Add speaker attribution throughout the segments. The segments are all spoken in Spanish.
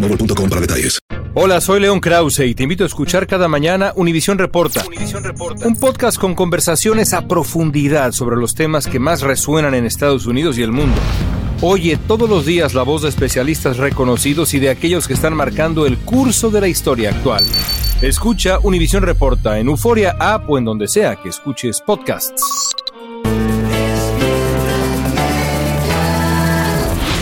Speaker 1: boostmobile.com para detalles.
Speaker 2: Hola, soy León Krause y te invito a escuchar cada mañana Univisión Reporta, un podcast con conversaciones a profundidad sobre los temas que más resuenan en Estados Unidos y el mundo. Oye todos los días la voz de especialistas reconocidos y de aquellos que están marcando el curso de la historia actual. Escucha Univisión Reporta en Euforia App o en donde sea que escuches podcasts.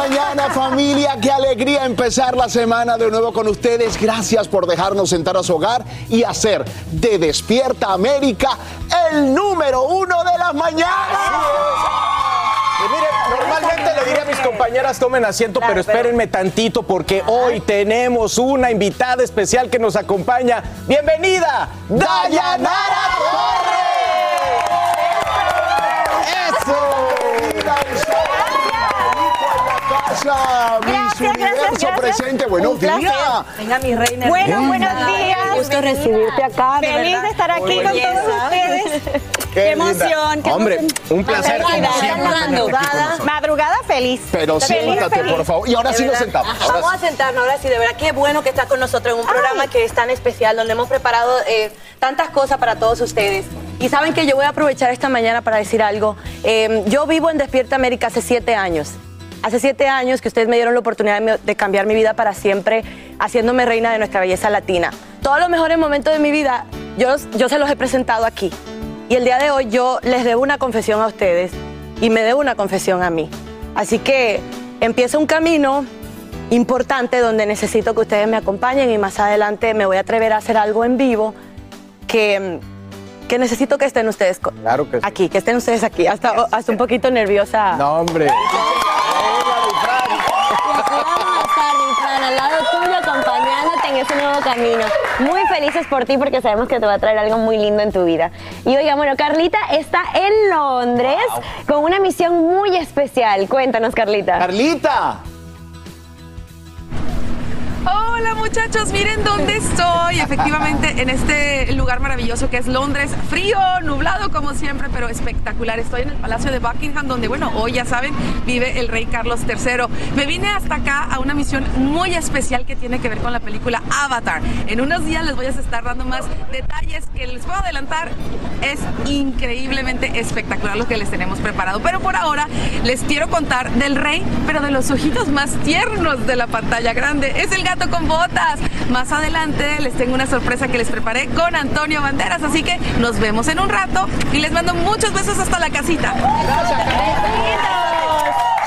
Speaker 3: Mañana, familia, qué alegría empezar la semana de nuevo con ustedes. Gracias por dejarnos sentar a su hogar y hacer de Despierta América el número uno de las mañanas.
Speaker 4: Y mire, normalmente le diría a mis compañeras tomen asiento, pero espérenme tantito porque hoy tenemos una invitada especial que nos acompaña. Bienvenida, Dayanara Torres.
Speaker 3: Eso. Mira, casa, Miss Universo presente. Buenos
Speaker 5: Un
Speaker 3: días.
Speaker 5: Venga, mi reina.
Speaker 6: Bueno, buenos días.
Speaker 5: Gusto recibirte acá. de
Speaker 6: Feliz
Speaker 5: verdad.
Speaker 6: de estar aquí con todos ustedes.
Speaker 4: Qué linda.
Speaker 6: emoción, qué
Speaker 4: Hombre,
Speaker 6: emoción.
Speaker 4: un placer. como
Speaker 6: Madrugada, madrugada, feliz.
Speaker 3: Pero
Speaker 6: Feliz,
Speaker 3: siéntate,
Speaker 6: feliz.
Speaker 3: por favor. Y ahora
Speaker 7: De
Speaker 3: sí nos sentamos. Ahora
Speaker 7: Vamos
Speaker 3: sí.
Speaker 7: a sentarnos ahora sí, de verdad qué bueno que estás con nosotros en un programa que es tan especial, donde hemos preparado eh, tantas cosas para todos ustedes. Y saben que yo voy a aprovechar esta mañana para decir algo. Eh, yo vivo en Despierta América hace siete años. Hace siete años que ustedes me dieron la oportunidad de, de cambiar mi vida para siempre, haciéndome reina de nuestra belleza latina. Todos los mejores momentos de mi vida, yo, yo se los he presentado aquí. Y el día de hoy yo les debo una confesión a ustedes y me debo una confesión a mí. Así que empieza un camino importante donde necesito que ustedes me acompañen y más adelante me voy a atrever a hacer algo en vivo que, que necesito que estén ustedes co-
Speaker 4: Claro que sí.
Speaker 7: aquí, que estén ustedes aquí. Hasta, hasta un poquito nerviosa.
Speaker 4: No, hombre.
Speaker 8: Aquí vamos a estar, mi Fran, al lado tuyo, acompañándote en ese nuevo camino. Muy felices por ti porque sabemos que te va a traer algo muy lindo en tu vida. Y oiga, bueno, Carlita está en Londres con una misión muy especial. Cuéntanos, Carlita.
Speaker 3: Carlita.
Speaker 9: Hola muchachos, miren dónde estoy. Efectivamente, en este lugar maravilloso que es Londres. Frío, nublado como siempre, pero espectacular. Estoy en el Palacio de Buckingham, donde, bueno, hoy ya saben, vive el rey Carlos III. Me vine hasta acá a una misión muy especial que tiene que ver con la película Avatar. En unos días les voy a estar dando más detalles que les puedo adelantar. Es increíblemente espectacular lo que les tenemos preparado. Pero por ahora les quiero contar del rey, pero de los ojitos más tiernos de la pantalla grande. Es el gato con botas. Más adelante les tengo una sorpresa que les preparé con Antonio Banderas. Así que nos vemos en un rato y les mando muchos besos hasta la casita.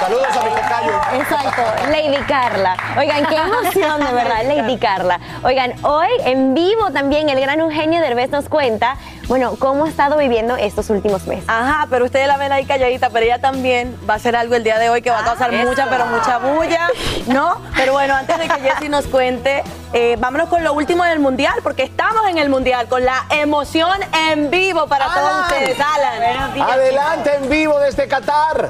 Speaker 3: Saludos a mi tocayo.
Speaker 8: Exacto, Lady Carla. Oigan, qué emoción de verdad, Lady Carla. Oigan, hoy en vivo también el gran Eugenio Derbez nos cuenta, bueno, cómo ha estado viviendo estos últimos meses.
Speaker 10: Ajá, pero ustedes la ven ahí calladita, pero ella también va a hacer algo el día de hoy que va a causar
Speaker 8: Ah,
Speaker 10: mucha,
Speaker 8: eso.
Speaker 10: pero mucha bulla, ¿no? Pero bueno, antes de que Jessy nos cuente, eh, vámonos con lo último del Mundial, porque estamos en el Mundial con la emoción en vivo para todos ustedes. Alan.
Speaker 11: Adelante en vivo desde Qatar.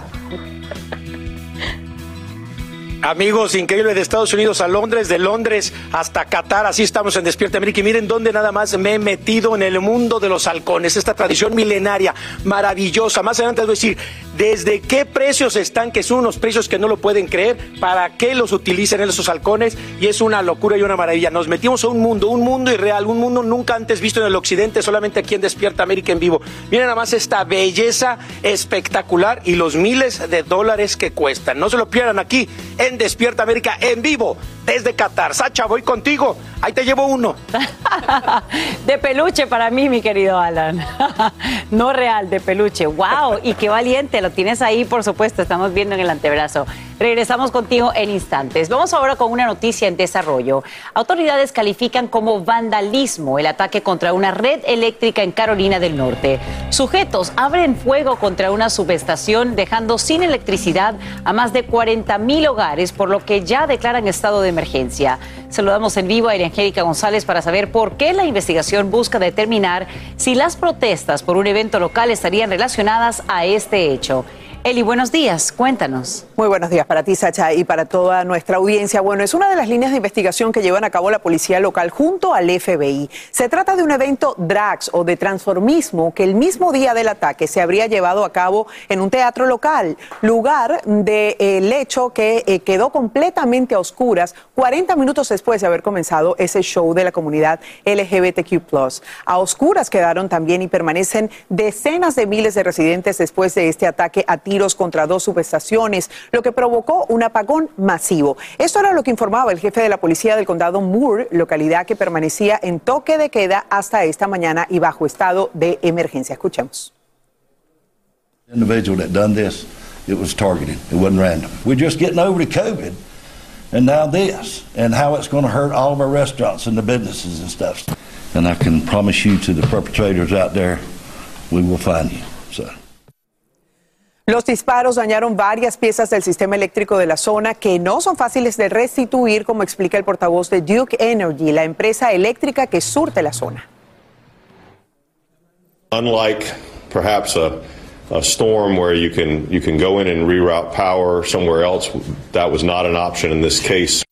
Speaker 12: Amigos, increíble de Estados Unidos a Londres, de Londres hasta Qatar, así estamos en Despierta América. Y miren dónde nada más me he metido en el mundo de los halcones, esta tradición milenaria, maravillosa. Más adelante les voy a decir desde qué precios están, que son unos precios que no lo pueden creer, para qué los utilizan esos halcones, y es una locura y una maravilla. Nos metimos a un mundo, un mundo irreal, un mundo nunca antes visto en el occidente, solamente aquí en Despierta América en vivo. Miren nada más esta belleza espectacular y los miles de dólares que cuestan. No se lo pierdan aquí en Despierta América en vivo desde Qatar. Sacha, voy contigo. Ahí te llevo uno.
Speaker 5: De peluche para mí, mi querido Alan. No real, de peluche. ¡Wow! Y qué valiente. Lo tienes ahí, por supuesto. Estamos viendo en el antebrazo. Regresamos contigo en instantes. Vamos ahora con una noticia en desarrollo. Autoridades califican como vandalismo el ataque contra una red eléctrica en Carolina del Norte. Sujetos abren fuego contra una subestación, dejando sin electricidad a más de 40 mil hogares, por lo que ya declaran estado de emergencia. Saludamos en vivo a Angélica González para saber por qué la investigación busca determinar si las protestas por un evento local estarían relacionadas a este hecho. Eli, buenos días, cuéntanos.
Speaker 13: Muy buenos días para ti, Sacha, y para toda nuestra audiencia. Bueno, es una de las líneas de investigación que llevan a cabo la policía local junto al FBI. Se trata de un evento drags o de transformismo que el mismo día del ataque se habría llevado a cabo en un teatro local, lugar del hecho que eh, quedó completamente a oscuras 40 minutos después de haber comenzado ese show de la comunidad LGBTQ+. A oscuras quedaron también y permanecen decenas de miles de residentes después de este ataque a tiros contra dos subestaciones, lo que provocó un apagón masivo. Esto era lo que informaba el jefe de la policía del condado Moore, localidad que permanecía en toque de queda hasta esta mañana y bajo estado de emergencia. Escuchemos.
Speaker 14: individual that done this, it was targeted. It wasn't random. We're just getting over to COVID, and now this, and how it's going to hurt all of our restaurants and the businesses and stuff. And I can promise you to the perpetrators out there, we will find you.
Speaker 13: Los disparos dañaron varias piezas del sistema eléctrico de la zona que no son fáciles de restituir, como explica el portavoz de Duke Energy, la empresa eléctrica que surte la zona.
Speaker 15: Unlike perhaps a storm where you can you can go in and reroute power somewhere else, that was not an option in this case.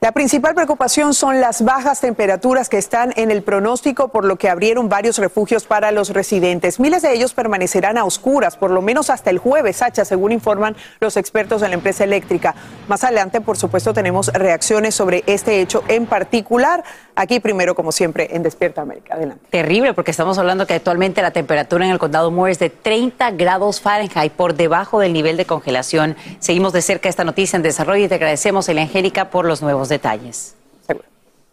Speaker 13: La principal preocupación son las bajas temperaturas que están en el pronóstico, por lo que abrieron varios refugios para los residentes. Miles de ellos permanecerán a oscuras, por lo menos hasta el jueves, Sacha, según informan los expertos de la empresa eléctrica. Más adelante, por supuesto, tenemos reacciones sobre este hecho en particular. Aquí primero, como siempre, en Despierta América. Adelante.
Speaker 5: Terrible, porque estamos hablando que actualmente la temperatura en el condado Moore es de 30 grados Fahrenheit, por debajo del nivel de congelación. Seguimos de cerca esta noticia en desarrollo y te agradecemos, Angélica, por los nuevos detalles.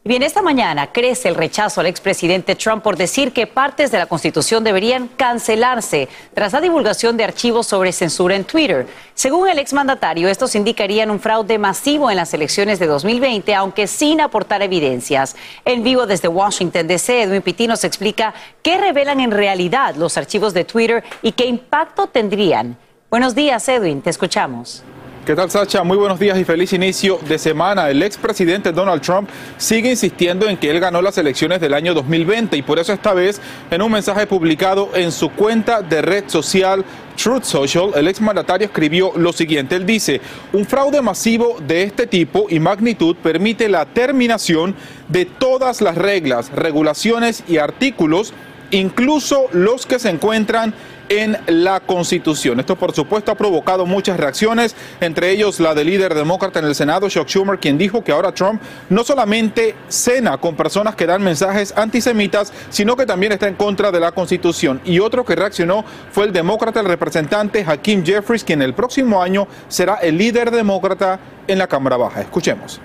Speaker 5: Bien, esta mañana crece el rechazo al expresidente Trump por decir que partes de la Constitución deberían cancelarse tras la divulgación de archivos sobre censura en Twitter. Según el exmandatario, estos indicarían un fraude masivo en las elecciones de 2020, aunque sin aportar evidencias. En vivo desde Washington, D.C., Edwin Pitti nos explica qué revelan en realidad los archivos de Twitter y qué impacto tendrían. Buenos días, Edwin, te escuchamos.
Speaker 16: ¿Qué tal, Sacha? Muy buenos días y feliz inicio de semana. El expresidente Donald Trump sigue insistiendo en que él ganó las elecciones del año 2020 y por eso esta vez, en un mensaje publicado en su cuenta de red social Truth Social, el exmandatario escribió lo siguiente. Él dice, un fraude masivo de este tipo y magnitud permite la terminación de todas las reglas, regulaciones y artículos, incluso los que se encuentran en la Constitución. Esto, por supuesto, ha provocado muchas reacciones, entre ellos la del líder demócrata en el Senado, Chuck Schumer, quien dijo que ahora Trump no solamente cena con personas que dan mensajes antisemitas, sino que también está en contra de la Constitución. Y otro que reaccionó fue el demócrata, el representante Hakeem Jeffries, quien el próximo año será el líder demócrata en la Cámara Baja. Escuchemos.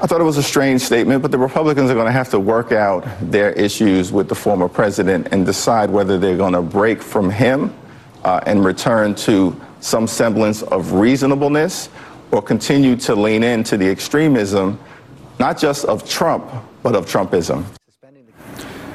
Speaker 17: I thought it was a strange statement, but the Republicans are going to have to work out their issues with the former president and decide whether they're going to break from him uh, and return to some semblance of reasonableness or continue to lean into the extremism, not just of Trump, but of Trumpism.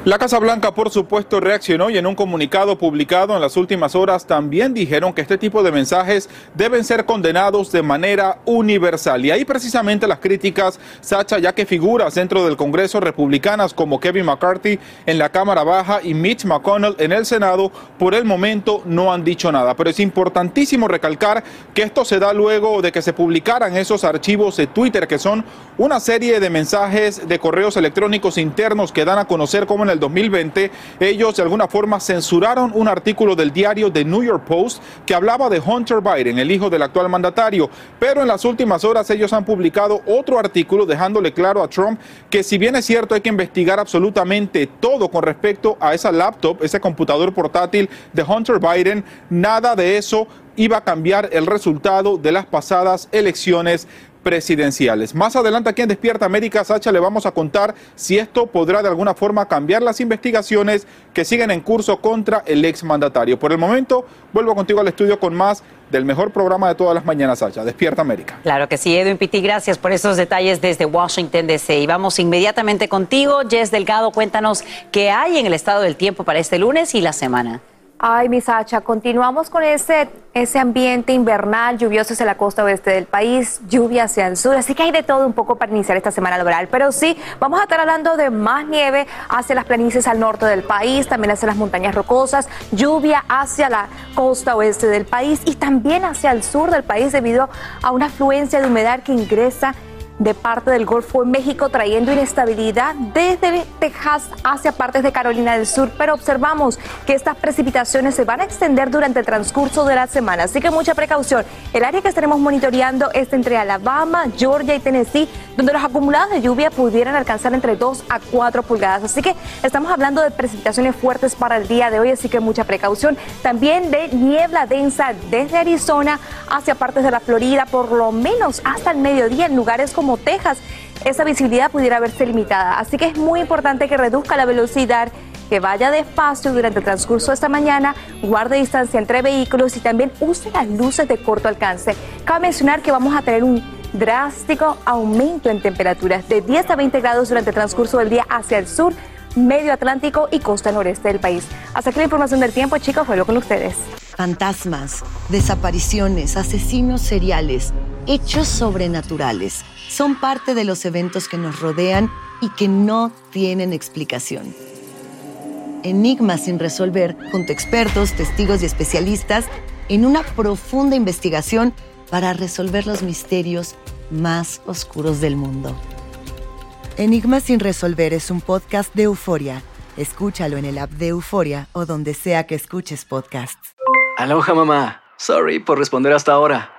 Speaker 16: La Casa Blanca, por supuesto, reaccionó y en un comunicado publicado en las últimas horas también dijeron que este tipo de mensajes deben ser condenados de manera universal. Y ahí precisamente las críticas, Sacha, ya que figuras dentro del Congreso republicanas como Kevin McCarthy en la Cámara Baja y Mitch McConnell en el Senado, por el momento no han dicho nada. Pero es importantísimo recalcar que esto se da luego de que se publicaran esos archivos de Twitter, que son una serie de mensajes de correos electrónicos internos que dan a conocer cómo en el 2020 ellos de alguna forma censuraron un artículo del diario The New York Post que hablaba de Hunter Biden, el hijo del actual mandatario. Pero en las últimas horas ellos han publicado otro artículo dejándole claro a Trump que si bien es cierto hay que investigar absolutamente todo con respecto a esa laptop, ese computador portátil de Hunter Biden, nada de eso iba a cambiar el resultado de las pasadas elecciones presidenciales. Más adelante aquí en Despierta América, Sacha, le vamos a contar si esto podrá de alguna forma cambiar las investigaciones que siguen en curso contra el exmandatario. Por el momento, vuelvo contigo al estudio con más del mejor programa de todas las mañanas, Sacha. Despierta América.
Speaker 5: Claro que sí, Edwin Pitti, gracias por esos detalles desde Washington, D.C. Y vamos inmediatamente contigo. Jess Delgado, cuéntanos qué hay en el estado del tiempo para este lunes y la semana.
Speaker 18: Ay, mi Sacha, continuamos con ese, ese ambiente invernal, lluvioso hacia la costa oeste del país, lluvia hacia el sur, así que hay de todo un poco para iniciar esta semana laboral. Pero sí, vamos a estar hablando de más nieve hacia las planicies al norte del país, también hacia las montañas rocosas, lluvia hacia la costa oeste del país y también hacia el sur del país debido a una afluencia de humedad que ingresa de parte del Golfo de México, trayendo inestabilidad desde Texas hacia partes de Carolina del Sur. Pero observamos que estas precipitaciones se van a extender durante el transcurso de la semana, así que mucha precaución. El área que estaremos monitoreando es entre Alabama, Georgia y Tennessee, donde los acumulados de lluvia pudieran alcanzar entre 2 a 4 pulgadas. Así que estamos hablando de precipitaciones fuertes para el día de hoy, así que mucha precaución. También de niebla densa desde Arizona hacia partes de la Florida, por lo menos hasta el mediodía en lugares como Texas, esa visibilidad pudiera verse limitada. Así que es muy importante que reduzca la velocidad, que vaya despacio durante el transcurso de esta mañana, guarde distancia entre vehículos y también use las luces de corto alcance. Cabe mencionar que vamos a tener un drástico aumento en temperaturas de 10 a 20 grados durante el transcurso del día hacia el sur, medio Atlántico y costa noreste del país. Hasta aquí la información del tiempo, chicos, vuelvo con ustedes.
Speaker 19: Fantasmas, desapariciones, asesinos seriales, hechos sobrenaturales son parte de los eventos que nos rodean y que no tienen explicación. Enigmas sin resolver, junto a expertos, testigos y especialistas, en una profunda investigación para resolver los misterios más oscuros del mundo. Enigmas sin resolver es un podcast de euforia. Escúchalo en el app de Euforia o donde sea que escuches podcasts.
Speaker 20: Aloha mamá. Sorry por responder hasta ahora.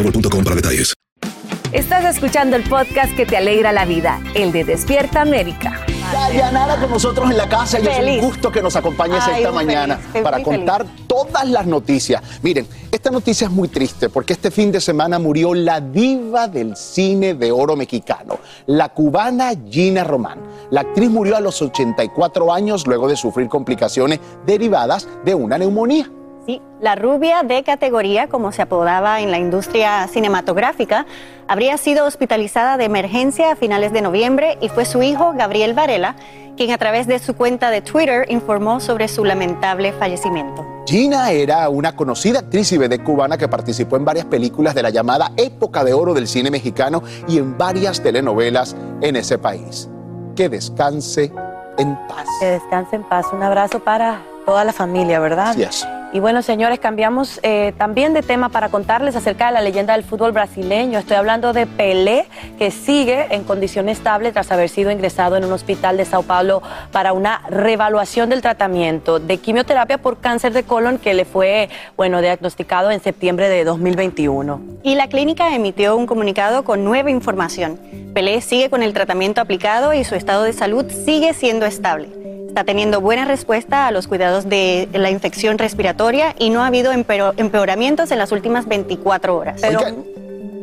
Speaker 1: boostmobile.com para detalles.
Speaker 21: Estás escuchando el podcast que te alegra la vida, el de Despierta América.
Speaker 11: Dayanara con nosotros en la casa y es un gusto que nos acompañes
Speaker 21: Ay,
Speaker 11: esta mañana
Speaker 21: feliz,
Speaker 11: para contar todas las noticias. Miren, esta noticia es muy triste porque este fin de semana murió la diva del cine de oro mexicano, la cubana Gina Román. La actriz murió a los 84 años luego de sufrir complicaciones derivadas de una neumonía.
Speaker 6: Sí, la rubia de categoría, como se apodaba en la industria cinematográfica, habría sido hospitalizada de emergencia a finales de noviembre y fue su hijo, Gabriel Varela, quien a través de su cuenta de Twitter informó sobre su lamentable fallecimiento.
Speaker 3: Gina era una conocida actriz y vedette cubana que participó en varias películas de la llamada época de oro del cine mexicano y en varias telenovelas en ese país. Que descanse en paz.
Speaker 10: Que descanse en paz. Un abrazo para toda la familia, ¿verdad?
Speaker 3: Así es.
Speaker 10: Y bueno, señores, cambiamos eh, también de tema para contarles acerca de la leyenda del fútbol brasileño. Estoy hablando de Pelé, que sigue en condición estable tras haber sido ingresado en un hospital de Sao Paulo para una revaluación del tratamiento de quimioterapia por cáncer de colon que le fue, bueno, diagnosticado en septiembre de 2021.
Speaker 6: Y la clínica emitió un comunicado con nueva información. Pelé sigue con el tratamiento aplicado y su estado de salud sigue siendo estable. Está teniendo buena respuesta a los cuidados de la infección respiratoria y no ha habido empeor- empeoramientos en las últimas 24 horas.
Speaker 3: Oiga,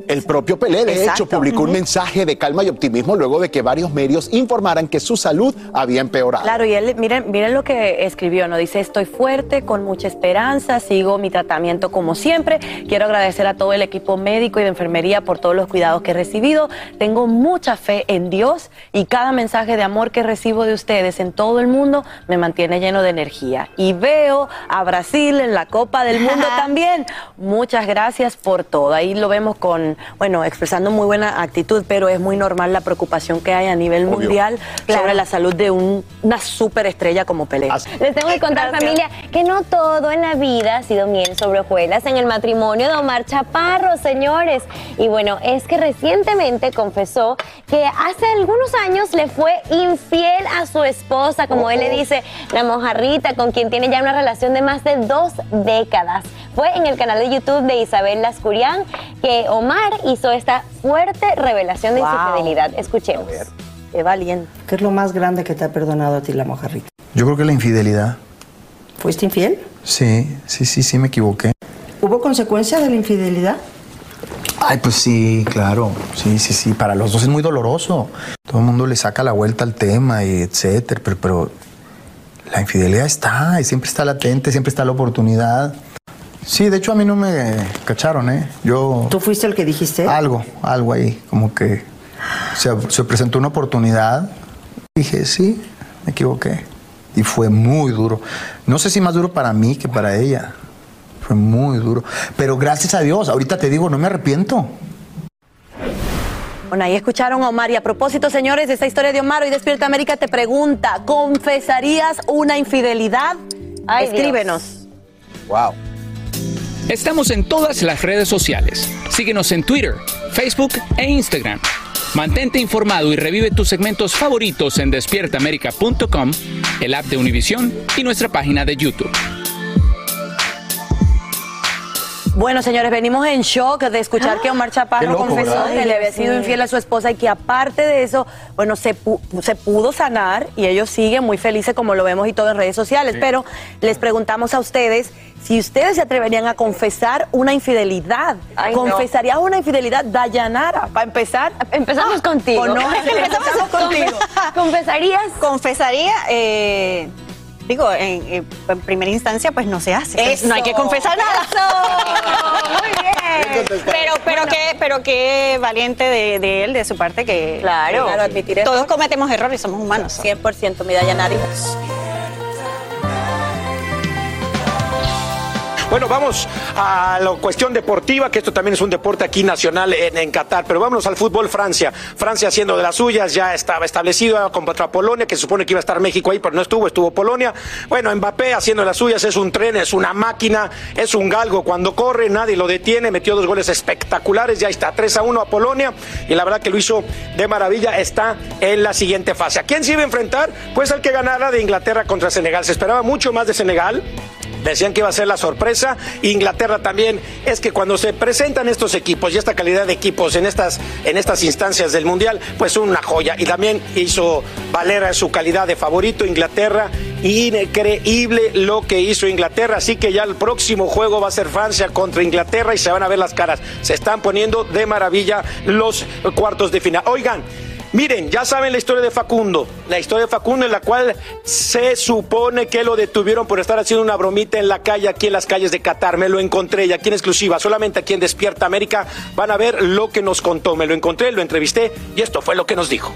Speaker 3: el propio Pelé, de
Speaker 6: Exacto.
Speaker 3: hecho, publicó un mensaje de calma y optimismo luego de que varios medios informaran que su salud había empeorado.
Speaker 10: Claro, y él, miren, miren lo que escribió, ¿no? Dice, estoy fuerte, con mucha esperanza, sigo mi tratamiento como siempre. Quiero agradecer a todo el equipo médico y de enfermería por todos los cuidados que he recibido. Tengo mucha fe en Dios y cada mensaje de amor que recibo de ustedes en todo el mundo me mantiene lleno de energía. Y veo a Brasil en la Copa del Mundo también. Muchas gracias por todo. Ahí lo vemos con, bueno, expresando muy buena actitud, pero es muy normal la preocupación que hay a nivel
Speaker 8: Obvio.
Speaker 10: mundial
Speaker 8: Claro.
Speaker 10: sobre la salud de un- una superestrella como Pelé.
Speaker 8: Les tengo que contar, familia, que no todo en la vida ha sido miel sobre hojuelas en el matrimonio de Omar Chaparro, señores. Y bueno, es que recientemente confesó que hace algunos años le fue infiel a su esposa, como él le dice, la mojarrita, con quien tiene ya una relación de más de dos décadas. Fue en el canal de YouTube de Isabel Lascurián que Omar hizo esta fuerte revelación de
Speaker 22: Wow.
Speaker 8: infidelidad. Escuchemos.
Speaker 10: Qué valiente.
Speaker 22: ¿Qué es lo más grande que te ha perdonado a ti la mojarrita?
Speaker 23: Yo creo que la infidelidad.
Speaker 22: ¿Fuiste infiel?
Speaker 23: Sí, sí, sí, sí me equivoqué.
Speaker 22: ¿Hubo consecuencias de la infidelidad?
Speaker 23: Ay, pues sí, claro. Sí, sí, sí. Para los dos es muy doloroso. Todo el mundo le saca la vuelta al tema y etcétera. Pero, pero la infidelidad está y siempre está latente, siempre está la oportunidad. Sí, de hecho a mí no me cacharon, ¿eh? Yo.
Speaker 22: ¿Tú fuiste el que dijiste?
Speaker 23: Algo, algo ahí. Como que se, se presentó una oportunidad. Dije, sí, me equivoqué. Y fue muy duro. No sé si más duro para mí que para ella. Fue muy duro. Pero gracias a Dios, ahorita te digo, no me arrepiento.
Speaker 10: Bueno, ahí escucharon a Omar. Y a propósito, señores, de esta historia de Omar, hoy Despierta América te pregunta, ¿confesarías una infidelidad?
Speaker 8: Ay,
Speaker 10: Escríbenos.
Speaker 3: Wow.
Speaker 24: Estamos en todas las redes sociales. Síguenos en Twitter, Facebook e Instagram. Mantente informado y revive tus segmentos favoritos en despiertaamerica.com, el app de Univision y nuestra página de YouTube.
Speaker 10: Bueno, señores, venimos en shock de escuchar que Omar Chaparro
Speaker 24: loco,
Speaker 10: confesó
Speaker 24: ¿verdad?
Speaker 10: que le había sido infiel a su esposa y que aparte de eso, bueno, se, pu- se pudo sanar y ellos siguen muy felices como lo vemos y todo en redes sociales.
Speaker 24: Sí.
Speaker 10: Pero les preguntamos a ustedes si ustedes se atreverían a confesar una infidelidad.
Speaker 8: Ay, no.
Speaker 10: ¿Confesarías una infidelidad, Dayanara? Para empezar.
Speaker 8: Empezamos contigo.
Speaker 10: ¿O no? Empezamos contigo.
Speaker 8: ¿Confesarías?
Speaker 6: Confesaría, eh, digo, en, en- primera instancia, pues no se hace. No hay que
Speaker 10: Eso,
Speaker 6: confesar nada.
Speaker 10: Muy bien.
Speaker 6: Pero, pero qué, pero qué valiente de, de él, de su parte, que
Speaker 10: Claro. Claro, admitir eso.
Speaker 6: todos cometemos errores, somos humanos.
Speaker 10: 100% mi Dayanara.
Speaker 12: Bueno, vamos a la cuestión deportiva, que esto también es un deporte aquí nacional en, Qatar, pero vámonos al fútbol Francia. Francia haciendo de las suyas, ya estaba establecido contra Polonia, que se supone que iba a estar México ahí, pero no estuvo, estuvo Polonia. Bueno, Mbappé haciendo de las suyas, es un tren, es una máquina, es un galgo. Cuando corre, nadie lo detiene, metió dos goles espectaculares, ya está 3 a 1 a Polonia, y la verdad que lo hizo de maravilla, está en la siguiente fase. ¿A quién se iba a enfrentar? Pues al que ganara de Inglaterra contra Senegal. Se esperaba mucho más de Senegal. Decían que iba a ser la sorpresa. Inglaterra también. Es que cuando se presentan estos equipos y esta calidad de equipos en estas, en estas instancias del Mundial, pues una joya. Y también hizo valer su calidad de favorito Inglaterra. Increíble lo que hizo Inglaterra. Así que ya el próximo juego va a ser Francia contra Inglaterra y se van a ver las caras. Se están poniendo de maravilla los cuartos de final. Oigan. Miren, ya saben la historia de Facundo, la historia de Facundo en la cual se supone que lo detuvieron por estar haciendo una bromita en la calle, aquí en las calles de Qatar. Me lo encontré y aquí en exclusiva, solamente aquí en Despierta América van a ver lo que nos contó. Me lo encontré, lo entrevisté y esto fue lo que nos dijo.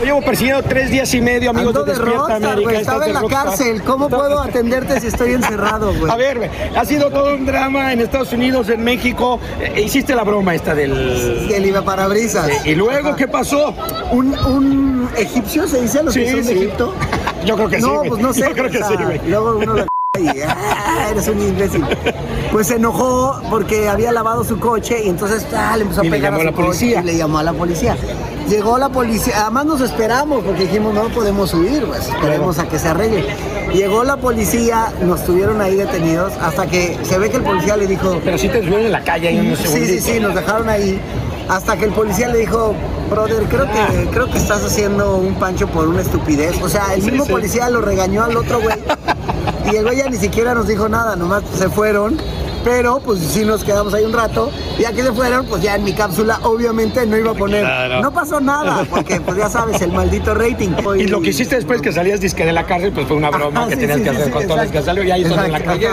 Speaker 25: Lo llevo persiguiendo tres días y medio, amigos
Speaker 26: Ando
Speaker 25: de
Speaker 26: de
Speaker 25: Despierta América. Estás
Speaker 26: Estaba
Speaker 25: de
Speaker 26: en la
Speaker 25: rockstar.
Speaker 26: cárcel. ¿Cómo puedo atenderte si estoy encerrado, güey?
Speaker 25: A ver, ha sido todo un drama en Estados Unidos, en México. Eh, hiciste la broma esta del...
Speaker 26: Del Iba Parabrisas.
Speaker 25: ¿Y luego qué pasó?
Speaker 26: ¿Un, un egipcio se dice lo que
Speaker 25: Sí,
Speaker 26: son de. Egipto?
Speaker 25: Yo creo que sí,
Speaker 26: No,
Speaker 25: güey.
Speaker 26: pues no sé.
Speaker 25: Yo creo que sí, güey.
Speaker 26: Luego uno la y ah, eres un imbécil. Pues se enojó porque había lavado su coche y entonces ah, le empezó a
Speaker 25: Y le
Speaker 26: pegar
Speaker 25: llamó
Speaker 26: a
Speaker 25: a
Speaker 26: su
Speaker 25: la policía.
Speaker 26: coche y le llamó a la policía. Llegó la policía, además nos esperamos porque dijimos no podemos huir, pues esperemos a que se arregle. Llegó la policía, nos tuvieron ahí detenidos hasta que se ve que el policía le dijo.
Speaker 25: Pero sí te tuvieron en la calle ahí unos
Speaker 26: Sí, sí,
Speaker 25: segunditos.
Speaker 26: sí, nos dejaron ahí. Hasta que el policía le dijo, brother, creo que, creo que estás haciendo un pancho por una estupidez. O sea, el
Speaker 25: Sí,
Speaker 26: mismo
Speaker 25: sí.
Speaker 26: policía lo regañó al otro güey. Y el güey ya ni siquiera nos dijo nada, nomás se fueron. Pero pues sí nos quedamos ahí un rato. Ya que se fueron, pues ya en mi cápsula obviamente no iba a poner.
Speaker 25: Claro.
Speaker 26: No pasó nada, porque pues ya sabes, el maldito rating.
Speaker 25: Y lo que hiciste después que salías disque de la cárcel, pues fue una broma que
Speaker 26: sí,
Speaker 25: tenías
Speaker 26: sí,
Speaker 25: que hacer con todos los que salió y ahí donde en la calle.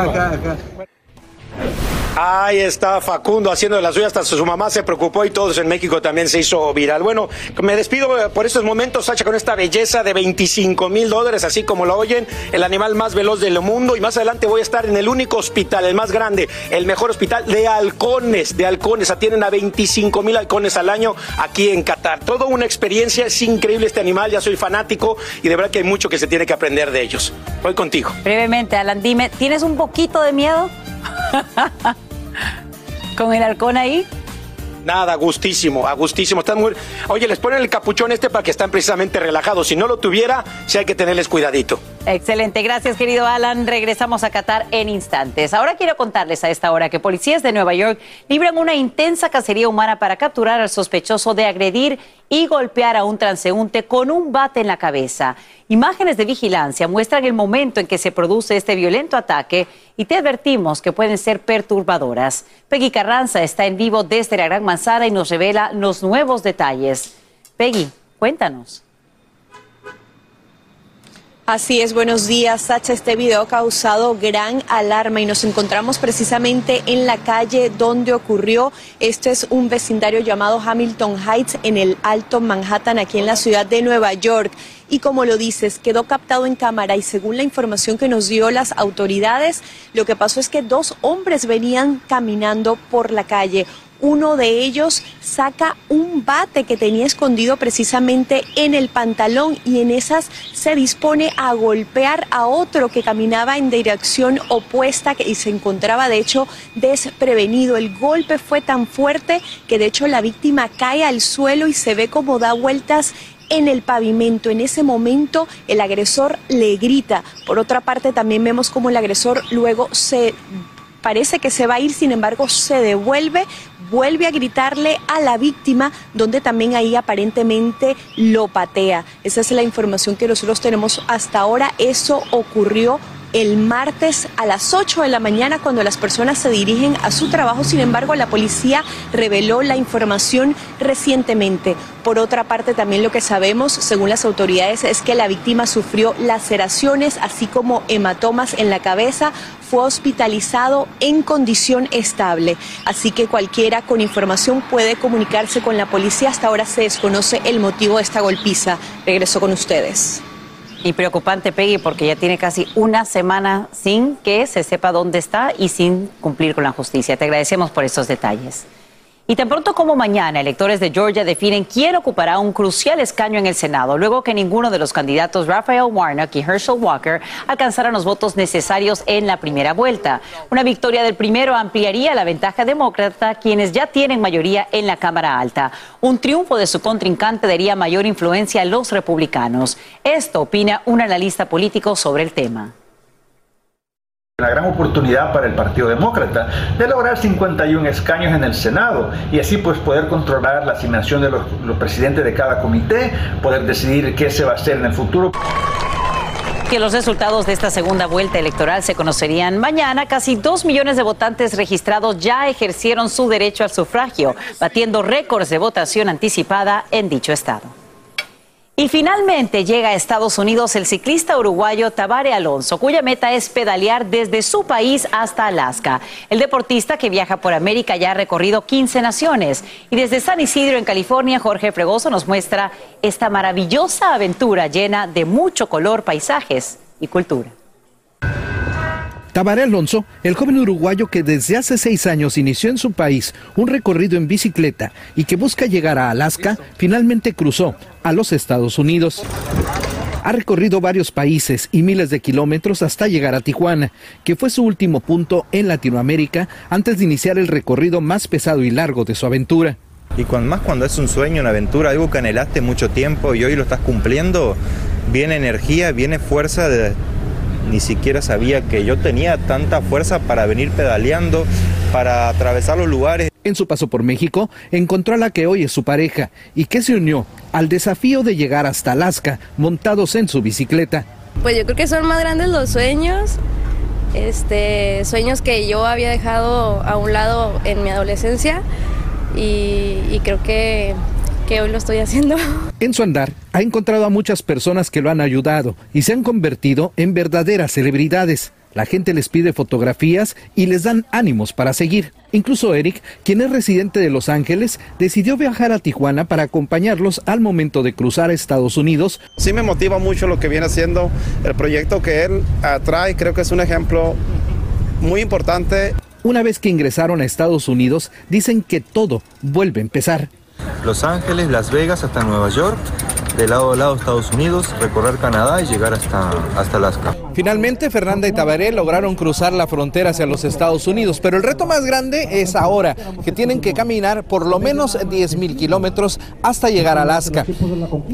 Speaker 12: Ahí está Facundo haciendo de las suyas, hasta su mamá se preocupó y todos en México también se hizo viral. Bueno, me despido eh, por estos momentos, Sacha, con esta belleza de 25 mil dólares, así como lo oyen, el animal más veloz del mundo. Y más adelante voy a estar en el único hospital, el más grande, el mejor hospital de halcones, de halcones. Atienden a 25 mil halcones al año aquí en Qatar. Toda una experiencia, es increíble este animal, ya soy fanático y de verdad que hay mucho que se tiene que aprender de ellos. Voy contigo.
Speaker 5: Brevemente, Alan, dime, ¿tienes un poquito de miedo? ¿Con el halcón ahí?
Speaker 12: Nada, gustísimo, a gustísimo. Están muy... Oye, les ponen el capuchón este para que estén precisamente relajados. Si no lo tuviera, sí hay que tenerles cuidadito.
Speaker 5: Excelente, gracias querido Alan. Regresamos a Qatar en instantes. Ahora quiero contarles a esta hora que policías de Nueva York libran una intensa cacería humana para capturar al sospechoso de agredir y golpear a un transeúnte con un bate en la cabeza. Imágenes de vigilancia muestran el momento en que se produce este violento ataque y te advertimos que pueden ser perturbadoras. Peggy Carranza está en vivo desde la Gran Manzana y nos revela los nuevos detalles. Peggy, cuéntanos.
Speaker 27: Así es, buenos días, Sacha. Este video ha causado gran alarma y nos encontramos precisamente en la calle donde ocurrió. Este es un vecindario llamado Hamilton Heights en el Alto Manhattan, aquí en la ciudad de Nueva York. Y como lo dices, quedó captado en cámara y según la información que nos dio las autoridades, lo que pasó es que dos hombres venían caminando por la calle. Uno de ellos saca un bate que tenía escondido precisamente en el pantalón y en esas se dispone a golpear a otro que caminaba en dirección opuesta y se encontraba de hecho desprevenido. El golpe fue tan fuerte que de hecho la víctima cae al suelo y se ve como da vueltas en el pavimento. En ese momento el agresor le grita. Por otra parte también vemos como el agresor luego se parece que se va a ir, sin embargo se devuelve, vuelve a gritarle a la víctima, donde también ahí aparentemente lo patea. Esa es la información que nosotros tenemos hasta ahora. Eso ocurrió el martes a las 8 de la mañana cuando las personas se dirigen a su trabajo. Sin embargo, la policía reveló la información recientemente. Por otra parte, también lo que sabemos, según las autoridades, es que la víctima sufrió laceraciones, así como hematomas en la cabeza, fue hospitalizado en condición estable. Así que cualquiera con información puede comunicarse con la policía. Hasta ahora se desconoce el motivo de esta golpiza. Regreso con ustedes.
Speaker 5: Y preocupante, Peggy, porque ya tiene casi una semana sin que se sepa dónde está y sin cumplir con la justicia. Te agradecemos por estos detalles. Y tan pronto como mañana, electores de Georgia definen quién ocupará un crucial escaño en el Senado, luego que ninguno de los candidatos Raphael Warnock y Herschel Walker alcanzaran los votos necesarios en la primera vuelta. Una victoria del primero ampliaría la ventaja demócrata, quienes ya tienen mayoría en la Cámara Alta. Un triunfo de su contrincante daría mayor influencia a los republicanos. Esto opina un analista político sobre el tema.
Speaker 28: La gran oportunidad para el Partido Demócrata de lograr 51 escaños en el Senado y así pues poder controlar la asignación de los, los presidentes de cada comité, poder decidir qué se va a hacer en el futuro.
Speaker 5: Aunque los resultados de esta segunda vuelta electoral se conocerían mañana, casi dos millones de votantes registrados ya ejercieron su derecho al sufragio, batiendo récords de votación anticipada en dicho estado. Y finalmente llega a Estados Unidos el ciclista uruguayo Tabare Alonso, cuya meta es pedalear desde su país hasta Alaska. El deportista que viaja por América ya ha recorrido 15 naciones. Y desde San Isidro, en California, Jorge Fregoso nos muestra esta maravillosa aventura llena de mucho color, paisajes y cultura.
Speaker 29: Tabaré Alonso, el joven uruguayo que desde hace seis años inició en su país un recorrido en bicicleta y que busca llegar a Alaska, finalmente cruzó a los Estados Unidos. Ha recorrido varios países y miles de kilómetros hasta llegar a Tijuana, que fue su último punto en Latinoamérica antes de iniciar el recorrido más pesado y largo de su aventura.
Speaker 30: Y cuando, más cuando es un sueño, una aventura, algo que anhelaste mucho tiempo y hoy lo estás cumpliendo, viene energía, viene fuerza de, ni siquiera sabía que yo tenía tanta fuerza para venir pedaleando, para atravesar los lugares.
Speaker 29: En su paso por México, encontró a la que hoy es su pareja y que se unió al desafío de llegar hasta Alaska montados en su bicicleta.
Speaker 31: Pues yo creo que son más grandes los sueños, este, sueños que yo había dejado a un lado en mi adolescencia y, y creo que que hoy lo estoy haciendo.
Speaker 29: En su andar ha encontrado a muchas personas que lo han ayudado y se han convertido en verdaderas celebridades. La gente les pide fotografías y les dan ánimos para seguir. Incluso Eric, quien es residente de Los Ángeles, decidió viajar a Tijuana para acompañarlos al momento de cruzar a Estados Unidos.
Speaker 32: Sí me motiva mucho lo que viene haciendo el proyecto que él atrae. Creo que es un ejemplo muy importante.
Speaker 29: Una vez que ingresaron a Estados Unidos, dicen que todo vuelve a empezar.
Speaker 30: Los Ángeles, Las Vegas hasta Nueva York, de lado a lado Estados Unidos, recorrer Canadá y llegar hasta, hasta Alaska.
Speaker 29: Finalmente, Fernanda y Tabaré lograron cruzar la frontera hacia los Estados Unidos, pero el reto más grande es ahora, que tienen que caminar por lo menos 10 mil kilómetros hasta llegar a Alaska.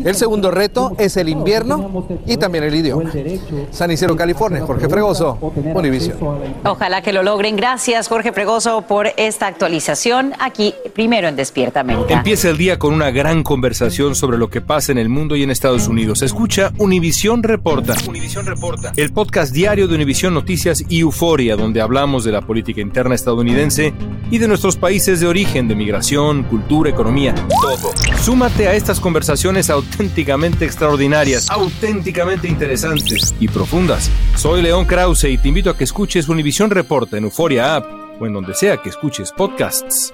Speaker 29: El segundo reto es el invierno y también el idioma. San Isidro, California, Jorge Fregoso, Univision.
Speaker 5: Ojalá que lo logren. Gracias, Jorge Fregoso, por esta actualización aquí primero en Despierta América.
Speaker 2: Empieza el día con una gran conversación sobre lo que pasa en el mundo y en Estados Unidos. Escucha Univisión Reporta. Univisión Reporta. El podcast diario de Univisión Noticias y Euforia, donde hablamos de la política interna estadounidense y de nuestros países de origen, de migración, cultura, economía, todo. Súmate a estas conversaciones auténticamente extraordinarias, auténticamente interesantes y profundas. Soy León Krause y te invito a que escuches Univisión Reporta en Euforia App o en donde sea que escuches podcasts.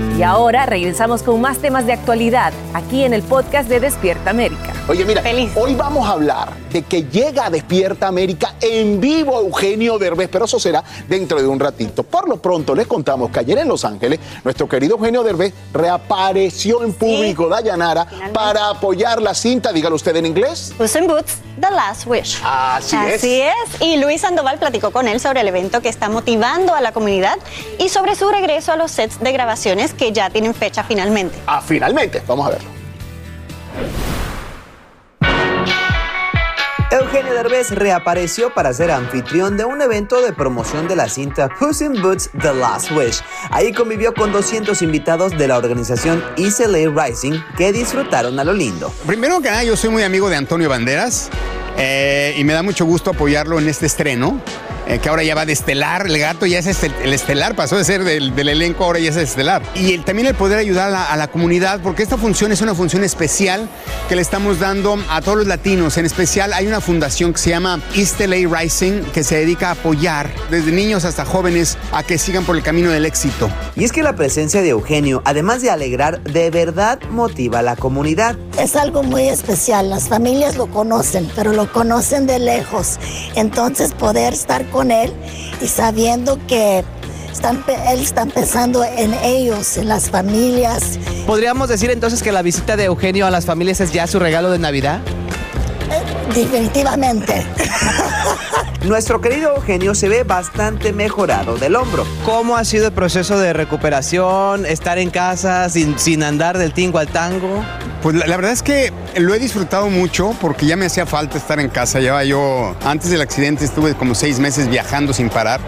Speaker 33: Y ahora regresamos con más temas de actualidad aquí en el podcast de Despierta América.
Speaker 3: Oye, mira, hoy vamos a hablar de que llega a Despierta América en vivo Eugenio Derbez, pero eso será dentro de un ratito. Por lo pronto les contamos que ayer en Los Ángeles, nuestro querido Eugenio Derbez reapareció en público, Dayanara, para apoyar la cinta, dígalo usted en inglés.
Speaker 6: Puss in Boots, The Last Wish.
Speaker 3: Así es.
Speaker 6: Así es. Y Luis Sandoval platicó con él sobre el evento que está motivando a la comunidad y sobre su regreso a los sets de grabaciones que ya tienen fecha finalmente.
Speaker 3: Ah, finalmente, vamos a verlo.
Speaker 34: Eugenio Derbez reapareció para ser anfitrión de un evento de promoción de la cinta Puss in Boots The Last Wish. Ahí convivió con 200 invitados de la organización Easy Rising que disfrutaron a lo lindo.
Speaker 35: Primero que nada, yo soy muy amigo de Antonio Banderas eh, y me da mucho gusto apoyarlo en este estreno. Eh, que ahora ya va de estelar, el gato ya es este- el estelar, pasó de ser del, del elenco, ahora ya es estelar. Y el- también el poder ayudar a la, a la comunidad, porque esta función es una función especial que le estamos dando a todos los latinos. En especial hay una fundación que se llama East LA Rising, que se dedica a apoyar desde niños hasta jóvenes a que sigan por el camino del éxito.
Speaker 34: Y es que la presencia de Eugenio, además de alegrar, de verdad motiva a la comunidad.
Speaker 30: Es algo muy especial, las familias lo conocen, pero lo conocen de lejos. Entonces poder estar con él y sabiendo que están, él está pensando en ellos, en las familias.
Speaker 36: ¿Podríamos decir entonces que la visita de Eugenio a las familias es ya su regalo de Navidad?
Speaker 30: Definitivamente.
Speaker 34: Nuestro querido Eugenio se ve bastante mejorado del hombro.
Speaker 36: ¿Cómo ha sido el proceso de recuperación, estar en casa sin, sin andar del tingo al tango?
Speaker 35: Pues la, la verdad es que lo he disfrutado mucho porque ya me hacía falta estar en casa. Llevaba yo, antes del accidente estuve como seis meses viajando sin parar.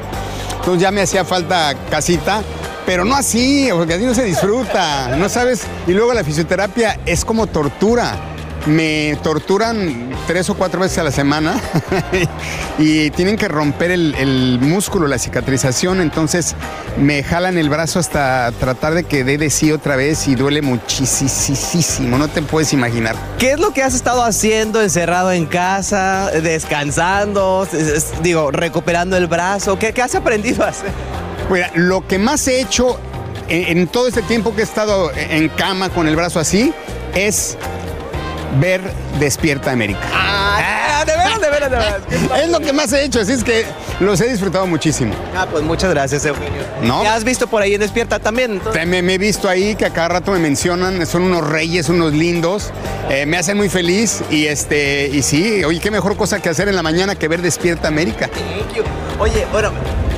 Speaker 35: Entonces ya me hacía falta casita, pero no así, porque así no se disfruta, no sabes. Y luego la fisioterapia es como tortura. Me torturan tres o cuatro veces a la semana y tienen que romper el, el músculo, la cicatrización, entonces me jalan el brazo hasta tratar de que dé de sí otra vez y duele muchísimo, no te puedes imaginar.
Speaker 36: ¿Qué es lo que has estado haciendo encerrado en casa, descansando, es- es- digo, recuperando el brazo? ¿Qué, qué has aprendido a hacer?
Speaker 35: Mira, lo que más he hecho en, en todo este tiempo que he estado en cama con el brazo así es ver Despierta América.
Speaker 36: Ah, de veras, de veras, de veras.
Speaker 35: Es lo que más he hecho, así es que los he disfrutado muchísimo.
Speaker 36: Ah, pues muchas gracias, Eugenio.
Speaker 35: ¿No?
Speaker 36: ¿Te has visto por ahí en Despierta también? entonces?
Speaker 35: Te- Me, me he visto ahí que a cada rato me mencionan, son unos reyes, unos lindos, eh, me hacen muy feliz y este y sí, oye, qué mejor cosa que hacer en la mañana que ver Despierta América.
Speaker 36: Thank you. Oye, bueno,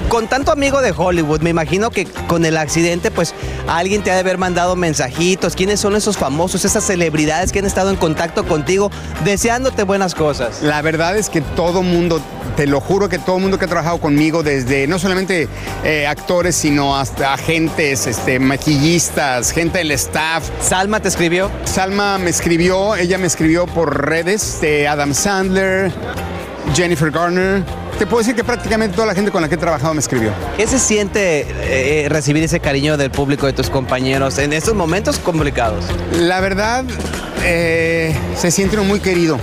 Speaker 36: con tanto amigo de Hollywood, me imagino que con el accidente, pues alguien te ha de haber mandado mensajitos. ¿Quiénes son esos famosos, esas celebridades que han estado en contacto contigo, deseándote buenas cosas?
Speaker 35: La verdad es que todo mundo, te lo juro que todo mundo que ha trabajado conmigo, desde no solamente eh, actores, sino hasta agentes, este, maquillistas, gente del staff.
Speaker 36: ¿Salma te escribió?
Speaker 35: Salma me escribió, ella me escribió por redes de Adam Sandler, Jennifer Garner. Te puedo decir que prácticamente toda la gente con la que he trabajado me escribió.
Speaker 36: ¿Qué se siente eh, recibir ese cariño del público, de tus compañeros, en estos momentos complicados?
Speaker 35: La verdad, eh, se siente uno muy querido.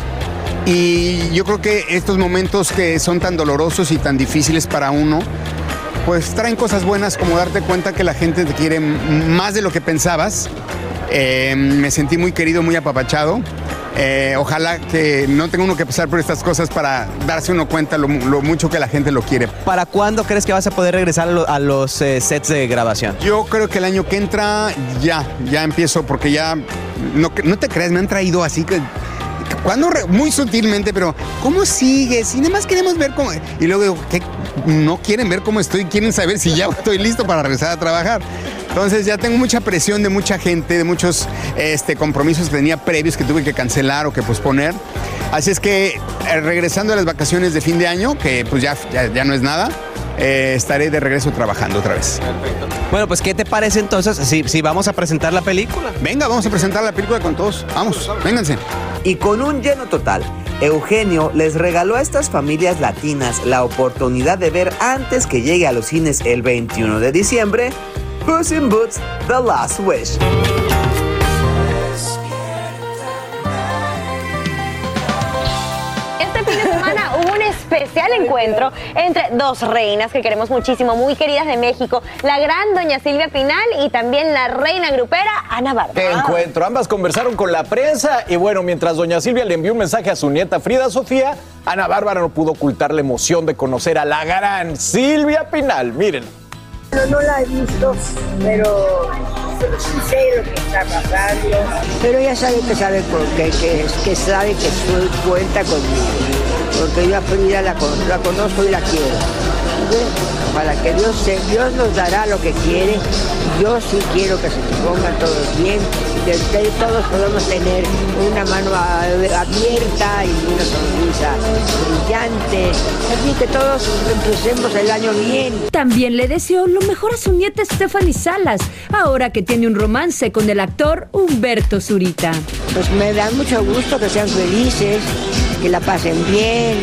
Speaker 35: Y yo creo que estos momentos que son tan dolorosos y tan difíciles para uno, pues traen cosas buenas como darte cuenta que la gente te quiere más de lo que pensabas. Eh, me sentí muy querido, muy apapachado. Eh, ojalá que no tenga uno que pasar por estas cosas para darse uno cuenta lo, mu- lo mucho que la gente lo quiere.
Speaker 36: ¿Para cuándo crees que vas a poder regresar a, lo- a los eh, sets de grabación?
Speaker 35: Yo creo que el año que entra ya, ya empiezo porque ya, no, no te crees, me han traído así que... Cuando muy sutilmente, pero ¿cómo sigues? Y nada más queremos ver cómo. Y luego digo, ¿qué? No quieren ver cómo estoy, quieren saber si ya estoy listo para regresar a trabajar. Entonces ya tengo mucha presión de mucha gente, de muchos este, compromisos que tenía previos que tuve que cancelar o que posponer. Así es que eh, regresando a las vacaciones de fin de año, que pues ya, ya, ya no es nada, eh, estaré de regreso trabajando otra vez.
Speaker 36: Bueno, pues ¿qué te parece entonces si, si vamos a presentar la película?
Speaker 35: Venga, vamos a presentar la película con todos. Vamos, vénganse.
Speaker 34: Y con un lleno total, Eugenio les regaló a estas familias latinas la oportunidad de ver antes que llegue a los cines el 21 de diciembre, Puss in Boots The Last Wish.
Speaker 8: Este fin de semana hubo un especial encuentro entre dos reinas que queremos muchísimo, muy queridas de México, la gran doña Silvia Pinal y también la reina grupera Ana Bárbara.
Speaker 4: Qué encuentro. Ambas conversaron con la prensa y bueno, mientras doña Silvia le envió un mensaje a su nieta Frida Sofía, Ana Bárbara no pudo ocultar la emoción de conocer a la gran Silvia Pinal. Miren.
Speaker 37: No, no la he visto, pero sé lo que está pasando.
Speaker 38: Pero ella sabe que sabe por qué, que, sabe que estoy cuenta conmigo. Porque yo a Frida la conozco y la quiero. Ayude para que Dios, se, Dios nos dará lo que quiere. Yo sí quiero que se pongan todos bien, que todos podamos tener una mano abierta y una sonrisa brillante. Así que todos empecemos el año bien.
Speaker 39: También le deseó lo mejor a su nieta Stephanie Salas, ahora que tiene un romance con el actor Humberto Zurita.
Speaker 38: Pues me da mucho gusto que sean felices, que la pasen bien,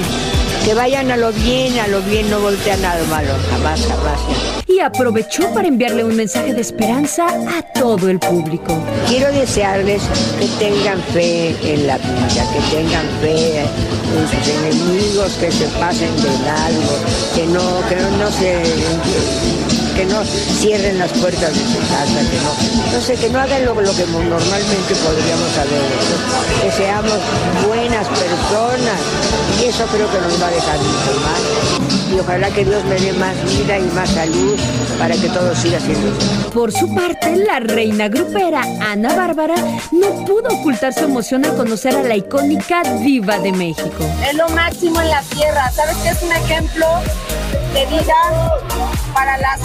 Speaker 38: que vayan a lo bien, a lo bien, no voltean a lo malo, jamás, jamás.
Speaker 39: Y aprovechó para enviarle un mensaje de esperanza a todo el público.
Speaker 38: Quiero desearles que tengan fe en la vida, que tengan fe en sus enemigos, que se pasen de largo, que no, que no, no se que no cierren las puertas de su casa, que no, no sé, que no hagan lo, lo que normalmente podríamos haber hecho, que seamos buenas personas y eso creo que nos va a dejar mucho más. Y ojalá que Dios me dé más vida y más salud para que todo siga siendo así.
Speaker 39: Por su parte, la reina grupera Ana Bárbara no pudo ocultar su emoción al conocer a la icónica diva de México.
Speaker 37: Es lo máximo en la tierra. ¿Sabes qué es un ejemplo de vida para las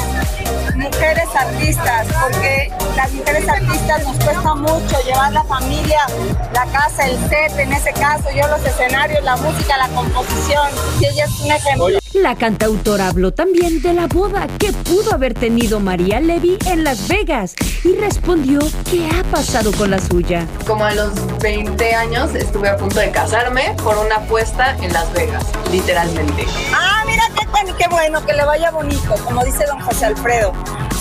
Speaker 37: mujeres artistas? Porque las mujeres artistas nos cuesta mucho llevar la familia, la casa, el set, en ese caso, yo los escenarios, la música, la composición. Y ella es un ejemplo.
Speaker 39: La cantautora habló también de la boda que pudo haber tenido María Levy en Las Vegas y respondió qué ha pasado con la suya.
Speaker 7: Como a los 20 años estuve a punto de casarme por una apuesta en Las Vegas, literalmente.
Speaker 37: Ah, mira qué, bueno, qué bueno, que le vaya bonito, como dice don José Alfredo.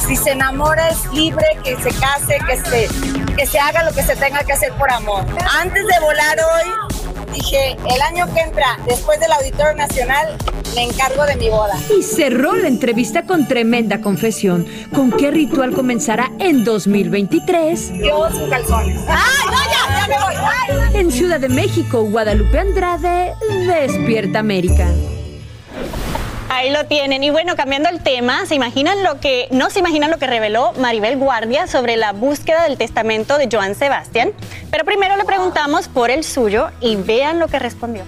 Speaker 37: Si se enamora es libre, que se case, que se, que se haga lo que se tenga que hacer por amor. Antes de volar hoy, dije, el año que entra, después del Auditorio Nacional, me encargo de mi boda.
Speaker 39: Y cerró la entrevista con tremenda confesión. ¿Con qué ritual comenzará en 2023?
Speaker 37: Yo sin calzones. ¡Ay, no, ya! ¡Ya me voy! ¡Ay!
Speaker 39: En Ciudad de México, Guadalupe Andrade, Despierta América.
Speaker 6: Ahí lo tienen. Y bueno, cambiando el tema, ¿se imaginan lo que, no se imaginan lo que reveló Maribel Guardia sobre la búsqueda del testamento de Joan Sebastián? Pero primero le preguntamos por el suyo y vean lo que respondió.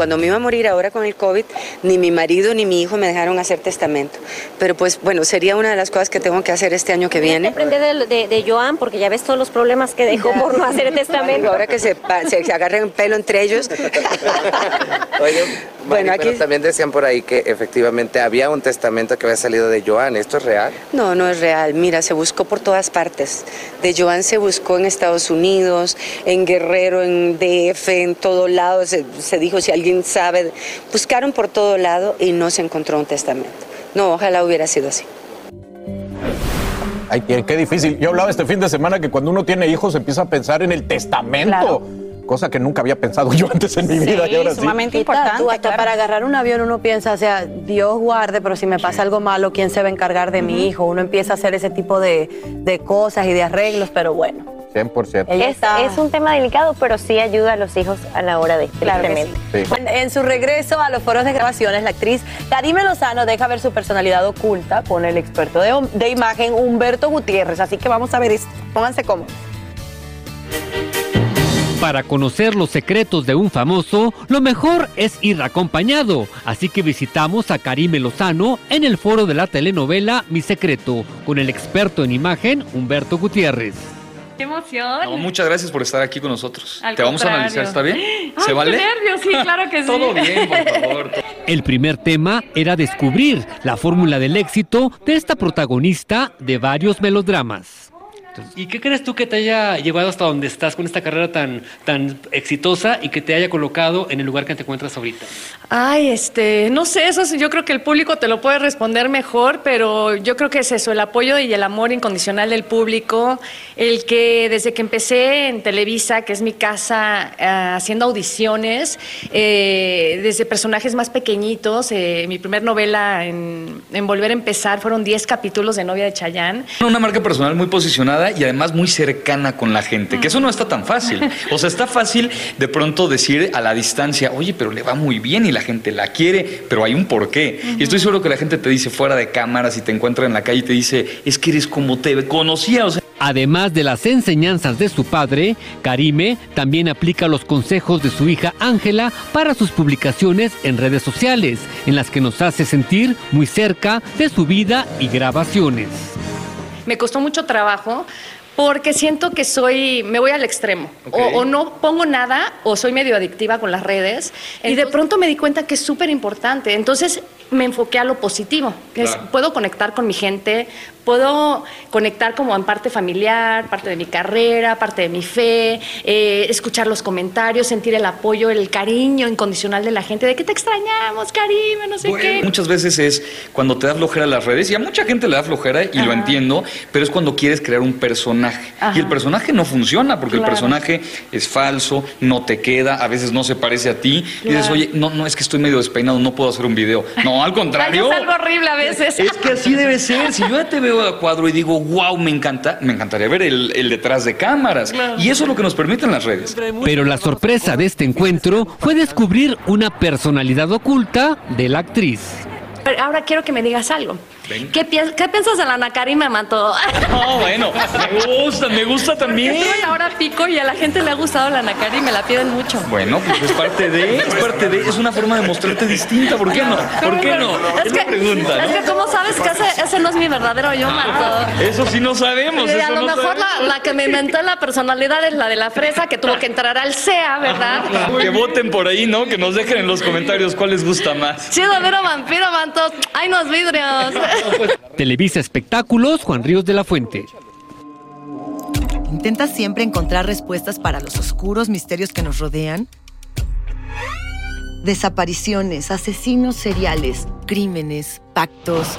Speaker 40: Cuando me iba a morir ahora con el COVID, ni mi marido ni mi hijo me dejaron hacer testamento. Pero pues bueno, sería una de las cosas que tengo que hacer este año que viene.
Speaker 8: Aprender de, de, de Joan, porque ya ves todos los problemas que dejó por no hacer el testamento.
Speaker 40: Ahora que se, se, se agarren pelo entre ellos.
Speaker 30: Oye,
Speaker 40: Bueno,
Speaker 30: bueno,
Speaker 40: aquí-
Speaker 30: pero también decían por ahí que efectivamente había un testamento que había salido de Joan. ¿Esto es real?
Speaker 40: No, no es real. Mira, se buscó por todas partes. De Joan se buscó en Estados Unidos, en Guerrero, en DF, en todo lado. Se, se dijo si alguien sabe. Buscaron por todo lado y no se encontró un testamento. No, ojalá hubiera sido así.
Speaker 4: Ay, qué, difícil. Yo hablaba este fin de semana que cuando uno tiene hijos empieza a pensar en el testamento. Cosa que nunca había pensado yo antes en mi vida y ahora sí.
Speaker 10: Tal, Tú hasta para agarrar un avión uno piensa, o sea, Dios guarde, pero si me pasa algo malo, ¿quién se va a encargar de mi hijo? Uno empieza a hacer ese tipo de, de cosas y de arreglos, pero bueno.
Speaker 4: 100%.
Speaker 10: Ella
Speaker 8: Es, un tema delicado, pero sí ayuda a los hijos a la hora de
Speaker 10: Claro.
Speaker 4: Sí.
Speaker 10: En, en su regreso a los foros de grabaciones, la actriz Karime Lozano deja ver su personalidad oculta con el experto de, de imagen Humberto Gutiérrez. Así que vamos a ver esto. Pónganse cómodos.
Speaker 41: Para conocer los secretos de un famoso, lo mejor es ir acompañado. Así que visitamos a Karime Lozano en el foro de la telenovela Mi Secreto, con el experto en imagen Humberto Gutiérrez.
Speaker 42: ¡Qué emoción!
Speaker 43: No, muchas gracias por estar aquí con nosotros.
Speaker 42: Al
Speaker 43: Te vamos a analizar, ¿está bien?
Speaker 42: Ay,
Speaker 43: ¿Se vale?
Speaker 42: qué nervios! Sí, claro que sí.
Speaker 43: Todo bien, por favor.
Speaker 41: El primer tema era descubrir la fórmula del éxito de esta protagonista de varios melodramas.
Speaker 42: ¿Y qué crees tú que te haya llevado hasta donde estás con esta carrera tan, tan exitosa y que te haya colocado en el lugar que te encuentras ahorita?
Speaker 31: Ay, este, no sé, eso sí, yo creo que el público te lo puede responder mejor, pero yo creo que es eso, el apoyo y el amor incondicional del público, el que desde que empecé en Televisa, que es mi casa, eh, haciendo audiciones, eh, desde personajes más pequeñitos, eh, mi primer novela en, en Volver a Empezar fueron 10 capítulos de Novia de Chayán.
Speaker 43: Una marca personal muy posicionada y además muy cercana con la gente, que eso no está tan fácil. O sea, está fácil de pronto decir a la distancia, oye, pero le va muy bien y la gente la quiere, pero hay un porqué. Y estoy seguro que la gente te dice fuera de cámaras y te encuentra en la calle y te dice, es que eres como te conocía.
Speaker 44: Además de las enseñanzas de su padre, Karime también aplica los consejos de su hija Ángela para sus publicaciones en redes sociales, en las que nos hace sentir muy cerca de su vida y grabaciones.
Speaker 31: Me costó mucho trabajo porque siento que soy, me voy al extremo. O, o no pongo nada o soy medio adictiva con las redes. y de pronto me di cuenta que es súper importante. Entonces me enfoqué a lo positivo, que es, puedo conectar con mi gente, puedo conectar como en parte familiar, parte de mi carrera, parte de mi fe, eh, escuchar los comentarios, sentir el apoyo, el cariño incondicional de la gente, de que te extrañamos, Karime, no sé qué.
Speaker 43: Muchas veces es cuando te da flojera las redes, y a mucha gente le da flojera y lo entiendo, pero es cuando quieres crear un personaje.
Speaker 31: Ajá.
Speaker 43: Y el personaje no funciona porque el personaje es falso, no te queda, a veces no se parece a ti. Y dices, oye, no, no es que estoy medio despeinado, no puedo hacer un video. No, al contrario.
Speaker 31: Es algo horrible a veces.
Speaker 43: Es que así debe ser. Si yo ya te veo a cuadro y digo, wow, me encanta, me encantaría ver el, el detrás de cámaras. Y eso es lo que nos permiten las redes.
Speaker 44: Pero la sorpresa de este encuentro fue descubrir una personalidad oculta de la actriz.
Speaker 31: Ahora quiero que me digas algo. ¿Qué, piens- qué piensas de la Ana Karime Mató?
Speaker 43: No, bueno, me gusta, me gusta también.
Speaker 31: Estuve en la hora pico y a la gente le ha gustado la Ana Karime, me la piden mucho.
Speaker 43: Bueno, pues es parte de, es parte de, es una forma de mostrarte distinta. ¿Por qué no? ¿Por qué no?
Speaker 31: Es
Speaker 43: Es
Speaker 31: que,
Speaker 43: pregunta.
Speaker 31: es
Speaker 43: ¿no?
Speaker 31: que ¿cómo sabes que ese, ese no es mi verdadero yo, Mató?
Speaker 43: Eso sí no sabemos.
Speaker 31: Y a
Speaker 43: eso
Speaker 31: lo
Speaker 43: no
Speaker 31: mejor la, la que me inventó la personalidad es la de la fresa que tuvo que entrar al SEA, ¿verdad?
Speaker 43: Que voten por ahí, ¿no? Que nos dejen en los comentarios cuál les gusta más.
Speaker 31: Chido, miro vampiro, mantos. ¡Ay, los vidrios!
Speaker 44: Televisa Espectáculos, Juan Ríos de la Fuente.
Speaker 19: ¿Intentas siempre encontrar respuestas para los oscuros misterios que nos rodean? Desapariciones, asesinos seriales, crímenes, pactos.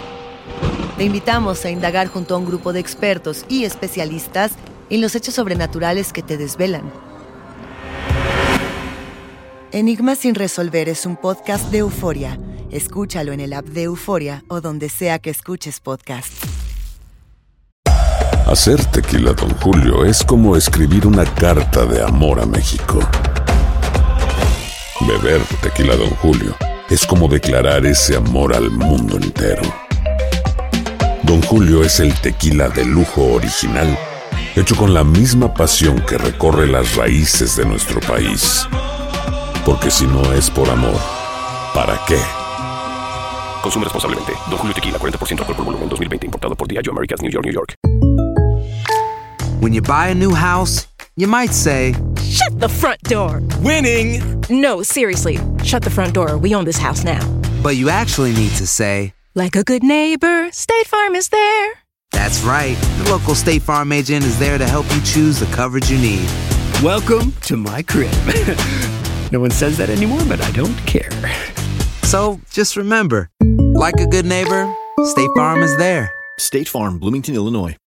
Speaker 19: Te invitamos a indagar junto a un grupo de expertos y especialistas en los hechos sobrenaturales que te desvelan. Enigma sin resolver es un podcast de euforia. Escúchalo en el app de Euforia o donde sea que escuches podcast.
Speaker 45: Hacer tequila, Don Julio, es como escribir una carta de amor a México. Beber tequila, Don Julio, es como declarar ese amor al mundo entero. Don Julio es el tequila de lujo original, hecho con la misma pasión que recorre las raíces de nuestro país. Porque si no es por amor, ¿para qué?
Speaker 30: Consume responsablemente. Don Julio Tequila, 40% alcohol por volumen, 2020. Importado por Diageo Americas, New York, New York.
Speaker 34: When you buy a new house, you might say,
Speaker 46: Shut the front door. Winning. No, seriously. Shut the front door. We own this house now.
Speaker 34: but you actually need to say,
Speaker 46: Like a good neighbor, State Farm is there.
Speaker 34: That's right. The local State Farm agent is there to help you choose the coverage you need.
Speaker 47: Welcome to my crib. no one says that anymore, but I don't care.
Speaker 34: So just remember, like a good neighbor, State Farm is there.
Speaker 48: State Farm, Bloomington, Illinois.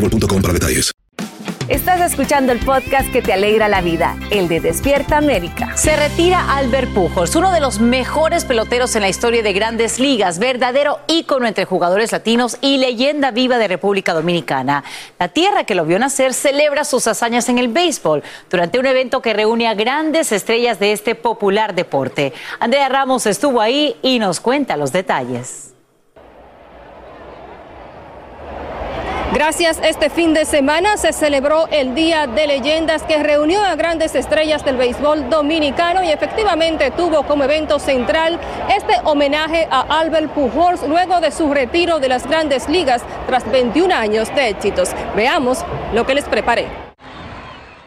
Speaker 1: boostmobile.com para detalles.
Speaker 10: Estás escuchando el podcast que te alegra la vida, el de Despierta América.
Speaker 5: Se retira Albert Pujols, uno de los mejores peloteros en la historia de grandes ligas, verdadero ícono entre jugadores latinos y leyenda viva de República Dominicana. La tierra que lo vio nacer celebra sus hazañas en el béisbol durante un evento que reúne a grandes estrellas de este popular deporte. Andrea Ramos estuvo ahí y nos cuenta los detalles.
Speaker 49: Gracias. Este fin de semana se celebró el Día de Leyendas que reunió a grandes estrellas del béisbol dominicano y efectivamente tuvo como evento central este homenaje a Albert Pujols luego de su retiro de las grandes ligas tras 21 años de éxitos. Veamos lo que les preparé.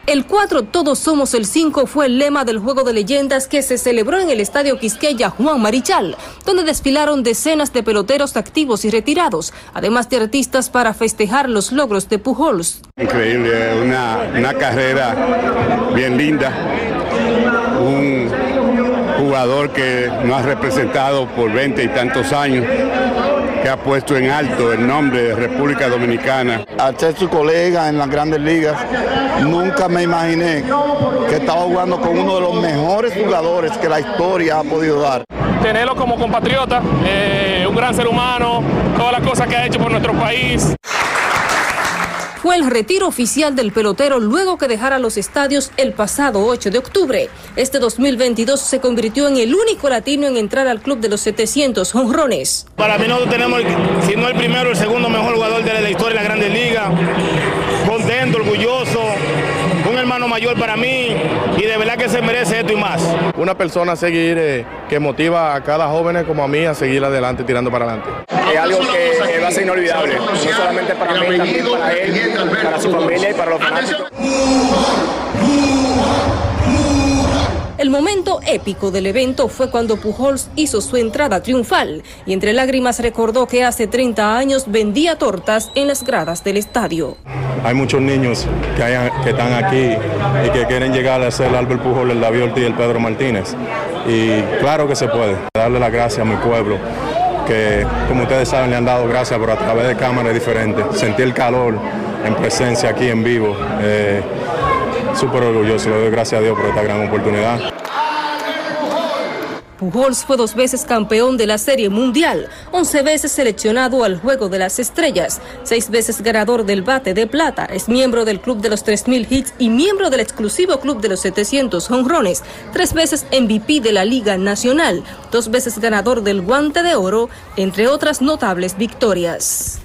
Speaker 49: El 4 Todos somos el 5 fue el lema del juego de leyendas que se celebró en el Estadio Quisqueya Juan Marichal, donde desfilaron decenas de peloteros activos y retirados, además de artistas para festejar los logros de Pujols.
Speaker 50: Increíble, una, una carrera bien linda, un jugador que nos ha representado por 20 y tantos años que ha puesto en alto el nombre de República Dominicana.
Speaker 51: Al ser su colega en las grandes ligas, nunca me imaginé que estaba jugando con uno de los mejores jugadores que la historia ha podido dar.
Speaker 52: Tenerlo como compatriota, eh, un gran ser humano, todas las cosas que ha hecho por nuestro país
Speaker 49: fue el retiro oficial del pelotero luego que dejara los estadios el pasado 8 de octubre. Este 2022 se convirtió en el único latino en entrar al club de los 700 honrones.
Speaker 52: Para mí nosotros tenemos, si no el primero, el segundo mejor jugador de la historia de la Grandes Ligas. Contento, orgulloso, un hermano mayor para mí y de que se merece esto y más.
Speaker 53: Una persona a seguir eh, que motiva a cada joven como a mí a seguir adelante, tirando para adelante.
Speaker 52: Es algo que va a ser inolvidable, no solamente para mí, también para él, para su familia y para los fanáticos.
Speaker 49: El momento épico del evento fue cuando Pujols hizo su entrada triunfal y entre lágrimas recordó que hace 30 años vendía tortas en las gradas del estadio.
Speaker 53: Hay muchos niños que, están aquí y que quieren llegar a ser el Albert Pujols, el David Ortiz el Pedro Martínez. Y claro que se puede. Darle las gracias a mi pueblo que como ustedes saben le han dado gracias, pero a través de cámaras diferentes. Sentí el calor en presencia aquí en vivo. Eh, súper orgulloso, le doy gracias a Dios por esta gran oportunidad.
Speaker 49: Pujols fue dos veces campeón de la Serie Mundial, once veces seleccionado al Juego de las Estrellas, seis veces ganador del Bate de Plata, es miembro del Club de los 3.000 Hits y miembro del exclusivo Club de los 700 Honrones, tres veces MVP de la Liga Nacional, dos veces ganador del Guante de Oro, entre otras notables victorias.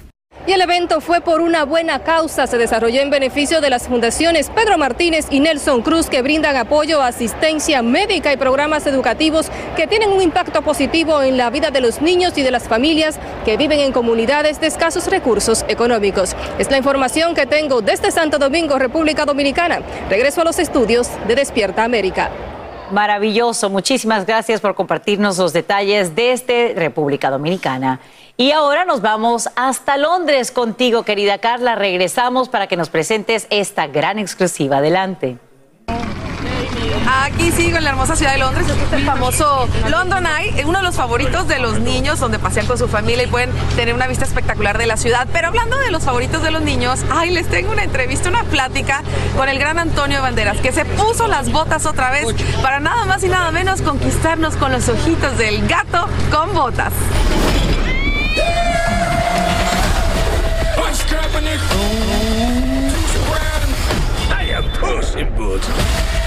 Speaker 49: Y el evento fue por una buena causa. Se desarrolló en beneficio de las fundaciones Pedro Martínez y Nelson Cruz que brindan apoyo, asistencia médica y programas educativos que tienen un impacto positivo en la vida de los niños y de las familias que viven en comunidades de escasos recursos económicos. Es la información que tengo desde Santo Domingo, República Dominicana. Regreso a los estudios de Despierta América.
Speaker 54: Maravilloso. Muchísimas gracias por compartirnos los detalles desde República Dominicana. Y ahora nos vamos hasta Londres contigo, querida Carla. Regresamos para que nos presentes esta gran exclusiva. Adelante.
Speaker 44: Aquí sigo en la hermosa ciudad de Londres. Este es el famoso London Eye, uno de los favoritos de los niños, donde pasean con su familia y pueden tener una vista espectacular de la ciudad. Pero hablando de los favoritos de los niños, ay, les tengo una entrevista, una plática con el gran Antonio Banderas, que se puso las botas otra vez para nada más y nada menos conquistarnos con los ojitos del gato con botas. I'm scrapping it. Hij een poes in.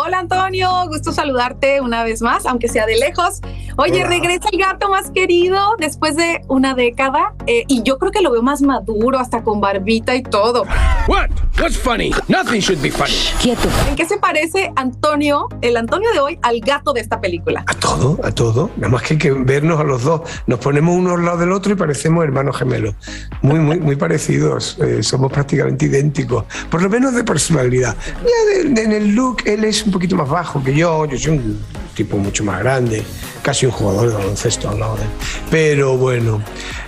Speaker 44: Hola Antonio, gusto saludarte una vez más, aunque sea de lejos. Oye, regresa el gato más querido después de una década eh, y yo creo que lo veo más maduro, hasta con barbita y todo.
Speaker 30: What? What's funny? Nothing should be funny.
Speaker 44: Quieto. ¿En qué se parece Antonio, el Antonio de hoy, al gato de esta película?
Speaker 30: A todo, a todo. Nada más que hay que vernos a los dos. Nos ponemos uno al lado del otro y parecemos hermanos gemelos. Muy, muy, muy parecidos. Eh, somos prácticamente idénticos. Por lo menos de personalidad. en el look, él es un poquito más bajo que yo. Yo soy un tipo mucho más grande, casi un jugador de baloncesto al lado de él. Pero bueno,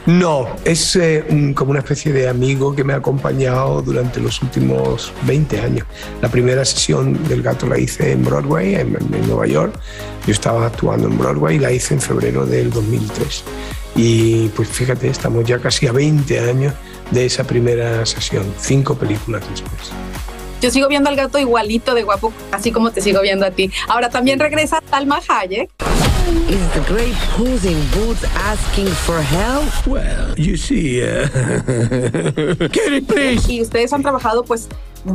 Speaker 30: no, es eh, como una especie de amigo que me ha acompañado durante los últimos 20 años. La primera sesión del gato la hice en Broadway, en, en Nueva York. Yo estaba actuando en Broadway y la hice en febrero del 2003. Y pues fíjate, estamos ya casi a 20 años de esa primera sesión, cinco películas después.
Speaker 44: Yo sigo viendo al gato igualito de guapo, así como te sigo viendo a ti. Ahora también regresa Talma Hayek.
Speaker 55: Is the great Puss in Boots asking for help?
Speaker 30: Well, you see, uh... get it, please.
Speaker 44: Y ustedes han trabajado, pues,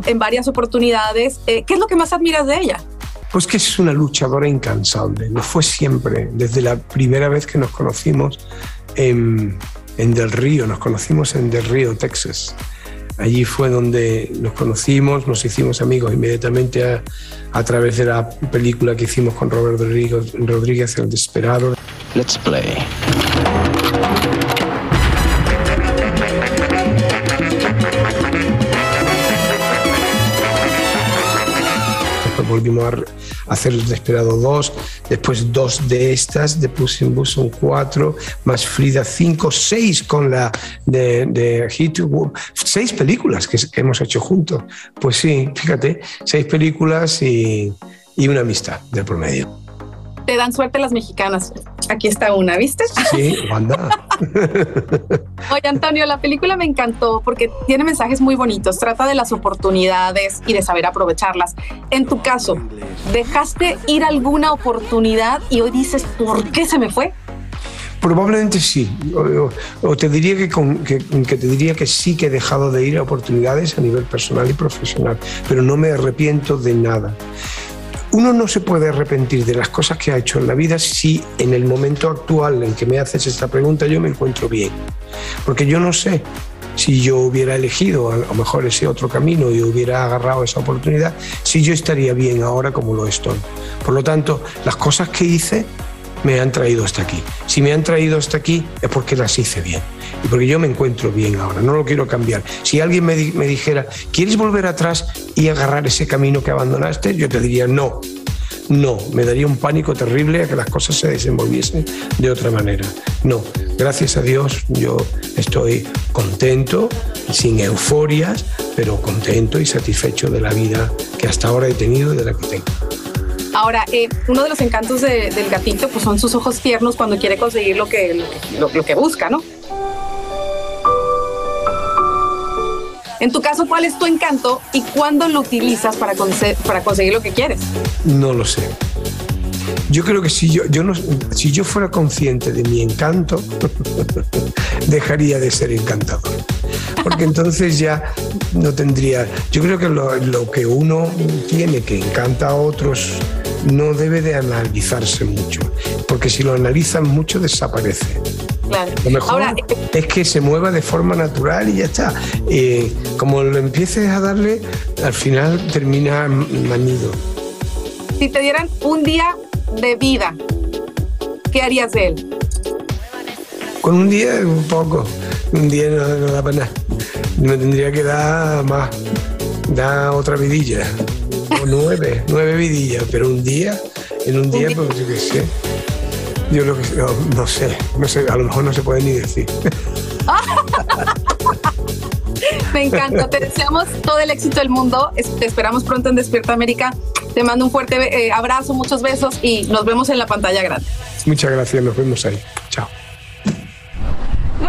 Speaker 44: en varias oportunidades. Eh, ¿Qué es lo que más admiras de ella?
Speaker 30: Pues que es una luchadora incansable. Lo fue siempre, desde la primera vez que nos conocimos en, en Del Río. Nos conocimos en Del Río, Texas. Allí fue donde nos conocimos, nos hicimos amigos inmediatamente a, a través de la película que hicimos con Robert Rodríguez, Rodríguez El Desperado.
Speaker 56: Let's play.
Speaker 30: volvimos a hacer el Desperado 2, después dos de estas, de Puss in Boots son cuatro, más Frida cinco, seis con la de, de Hit, seis películas que, hemos hecho juntos. Pues sí, fíjate, seis películas y, y una amistad del promedio
Speaker 44: te dan suerte las mexicanas. Aquí está una, ¿viste?
Speaker 30: Sí, anda.
Speaker 44: Oye, Antonio, la película me encantó porque tiene mensajes muy bonitos. Trata de las oportunidades y de saber aprovecharlas. En tu caso, ¿dejaste ir alguna oportunidad y hoy dices, ¿por qué se me fue?
Speaker 30: Probablemente sí. O, te diría que, que, te diría que sí que he dejado de ir a oportunidades a nivel personal y profesional, pero no me arrepiento de nada. Uno no se puede arrepentir de las cosas que ha hecho en la vida si en el momento actual en que me haces esta pregunta yo me encuentro bien. Porque yo no sé si yo hubiera elegido a lo mejor ese otro camino y hubiera agarrado esa oportunidad, si yo estaría bien ahora como lo estoy. Por lo tanto, las cosas que hice me han traído hasta aquí. Si me han traído hasta aquí es porque las hice bien y porque yo me encuentro bien ahora, no lo quiero cambiar. Si alguien me, me dijera, ¿quieres volver atrás y agarrar ese camino que abandonaste? Yo te diría, no, no, me daría un pánico terrible a que las cosas se desenvolviesen de otra manera. No, gracias a Dios yo estoy contento, sin euforias, pero contento y satisfecho de la vida que hasta ahora he tenido y de la que tengo.
Speaker 44: Ahora, eh, uno de los encantos del gatito pues son sus ojos tiernos cuando quiere conseguir lo que, lo, que busca, ¿no? En tu caso, ¿cuál es tu encanto y cuándo lo utilizas para, para conseguir lo que quieres?
Speaker 30: No lo sé. Yo creo que si yo, yo no, si yo fuera consciente de mi encanto, dejaría de ser encantador. Porque entonces ya no tendría. Yo creo que lo, lo que uno tiene que encanta a otros no debe de analizarse mucho, porque si lo analizan mucho desaparece. Lo mejor eh, es que se mueva de forma natural y ya está. Eh, como lo empieces a darle, al final termina manido.
Speaker 44: Si te dieran un día de vida, ¿qué harías de él?
Speaker 30: Con un día, un poco. Un día no, no da para nada. Me tendría que dar más. Da otra vidilla nueve, nueve vidillas, pero un día, en un día, pues yo qué sé. Yo lo que no, sé, no sé, a lo mejor no se puede ni decir.
Speaker 44: Me encanta, te deseamos todo el éxito del mundo. Te esperamos pronto en Despierta América. Te mando un fuerte eh, abrazo, muchos besos y nos vemos en la pantalla grande.
Speaker 30: Muchas gracias, nos vemos ahí.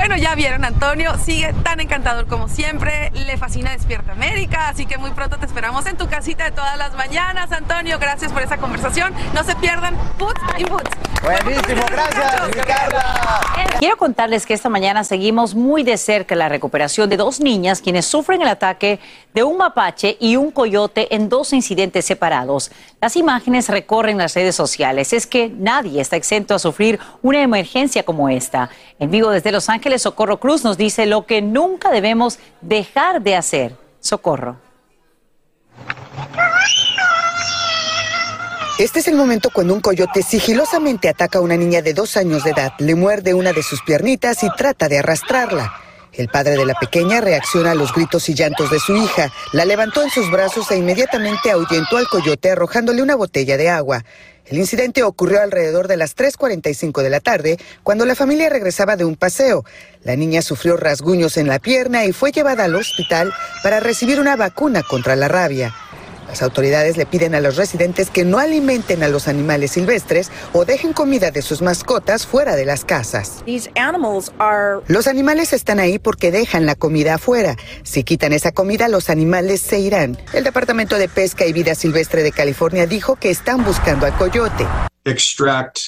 Speaker 44: Bueno, ya vieron, Antonio sigue tan encantador como siempre, le fascina Despierta América, así que muy pronto te esperamos en tu casita de todas las mañanas. Antonio, gracias por esa conversación. No se pierdan Put y Boots.
Speaker 57: Buenísimo, gracias, Ricardo.
Speaker 54: Quiero contarles que esta mañana seguimos muy de cerca la recuperación de dos niñas quienes sufren el ataque de un mapache y un coyote en dos incidentes separados. Las imágenes recorren las redes sociales. Es que nadie está exento a sufrir una emergencia como esta. En vivo desde Los Ángeles, Socorro Cruz nos dice lo que nunca debemos dejar de hacer. Socorro.
Speaker 58: Este es el momento cuando un coyote sigilosamente ataca a una niña de dos años de edad, le muerde una de sus piernitas y trata de arrastrarla. El padre de la pequeña reacciona a los gritos y llantos de su hija, la levantó en sus brazos e inmediatamente ahuyentó al coyote arrojándole una botella de agua. El incidente ocurrió alrededor de las 3.45 de la tarde, cuando la familia regresaba de un paseo. La niña sufrió rasguños en la pierna y fue llevada al hospital para recibir una vacuna contra la rabia. Las autoridades le piden a los residentes que no alimenten a los animales silvestres o dejen comida de sus mascotas fuera de las casas. Los animales están ahí porque dejan la comida afuera. Si quitan esa comida, los animales se irán. El Departamento de Pesca y Vida Silvestre de California dijo que están buscando al coyote.
Speaker 57: Extract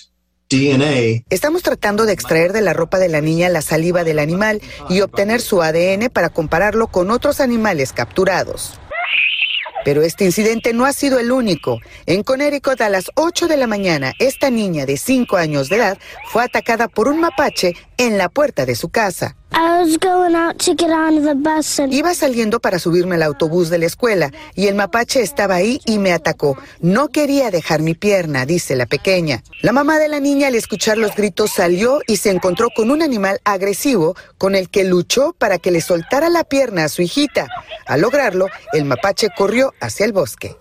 Speaker 57: DNA.
Speaker 58: Estamos tratando de extraer de la ropa de la niña la saliva del animal y obtener su ADN para compararlo con otros animales capturados. Pero este incidente no ha sido el único. En Connecticut a las 8 de la mañana, esta niña de 5 años de edad fue atacada por un mapache en la puerta de su casa. Iba saliendo para subirme al autobús de la escuela y el mapache estaba ahí y me atacó. No quería dejar mi pierna, dice la pequeña. La mamá de la niña al escuchar los gritos salió y se encontró con un animal agresivo con el que luchó para que le soltara la pierna a su hijita. Al lograrlo, el mapache corrió hacia el bosque.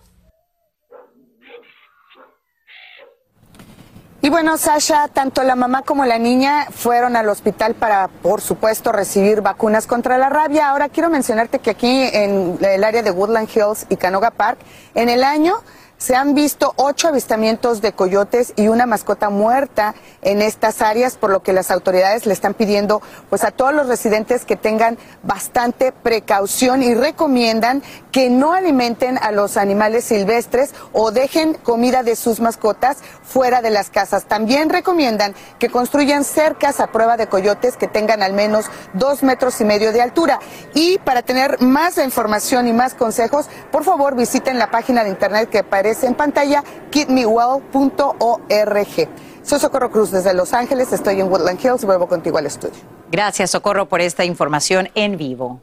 Speaker 58: Y bueno, Sasha, tanto la mamá como la niña fueron al hospital para, por supuesto, recibir vacunas contra la rabia. Ahora quiero mencionarte que aquí en el área de Woodland Hills y Canoga Park, en el año se han visto ocho avistamientos de coyotes y una mascota muerta en estas áreas, por lo que las autoridades le están pidiendo pues a todos los residentes que tengan bastante precaución y recomiendan que no alimenten a los animales silvestres o dejen comida de sus mascotas fuera de las casas. También recomiendan que construyan cercas a prueba de coyotes que tengan al menos dos metros y medio de altura. Y para tener más información y más consejos, por favor visiten la página de internet que aparece en pantalla, kidmewell.org. Soy Socorro Cruz desde Los Ángeles, estoy en Woodland Hills, vuelvo contigo al estudio.
Speaker 54: Gracias, Socorro, por esta información en vivo.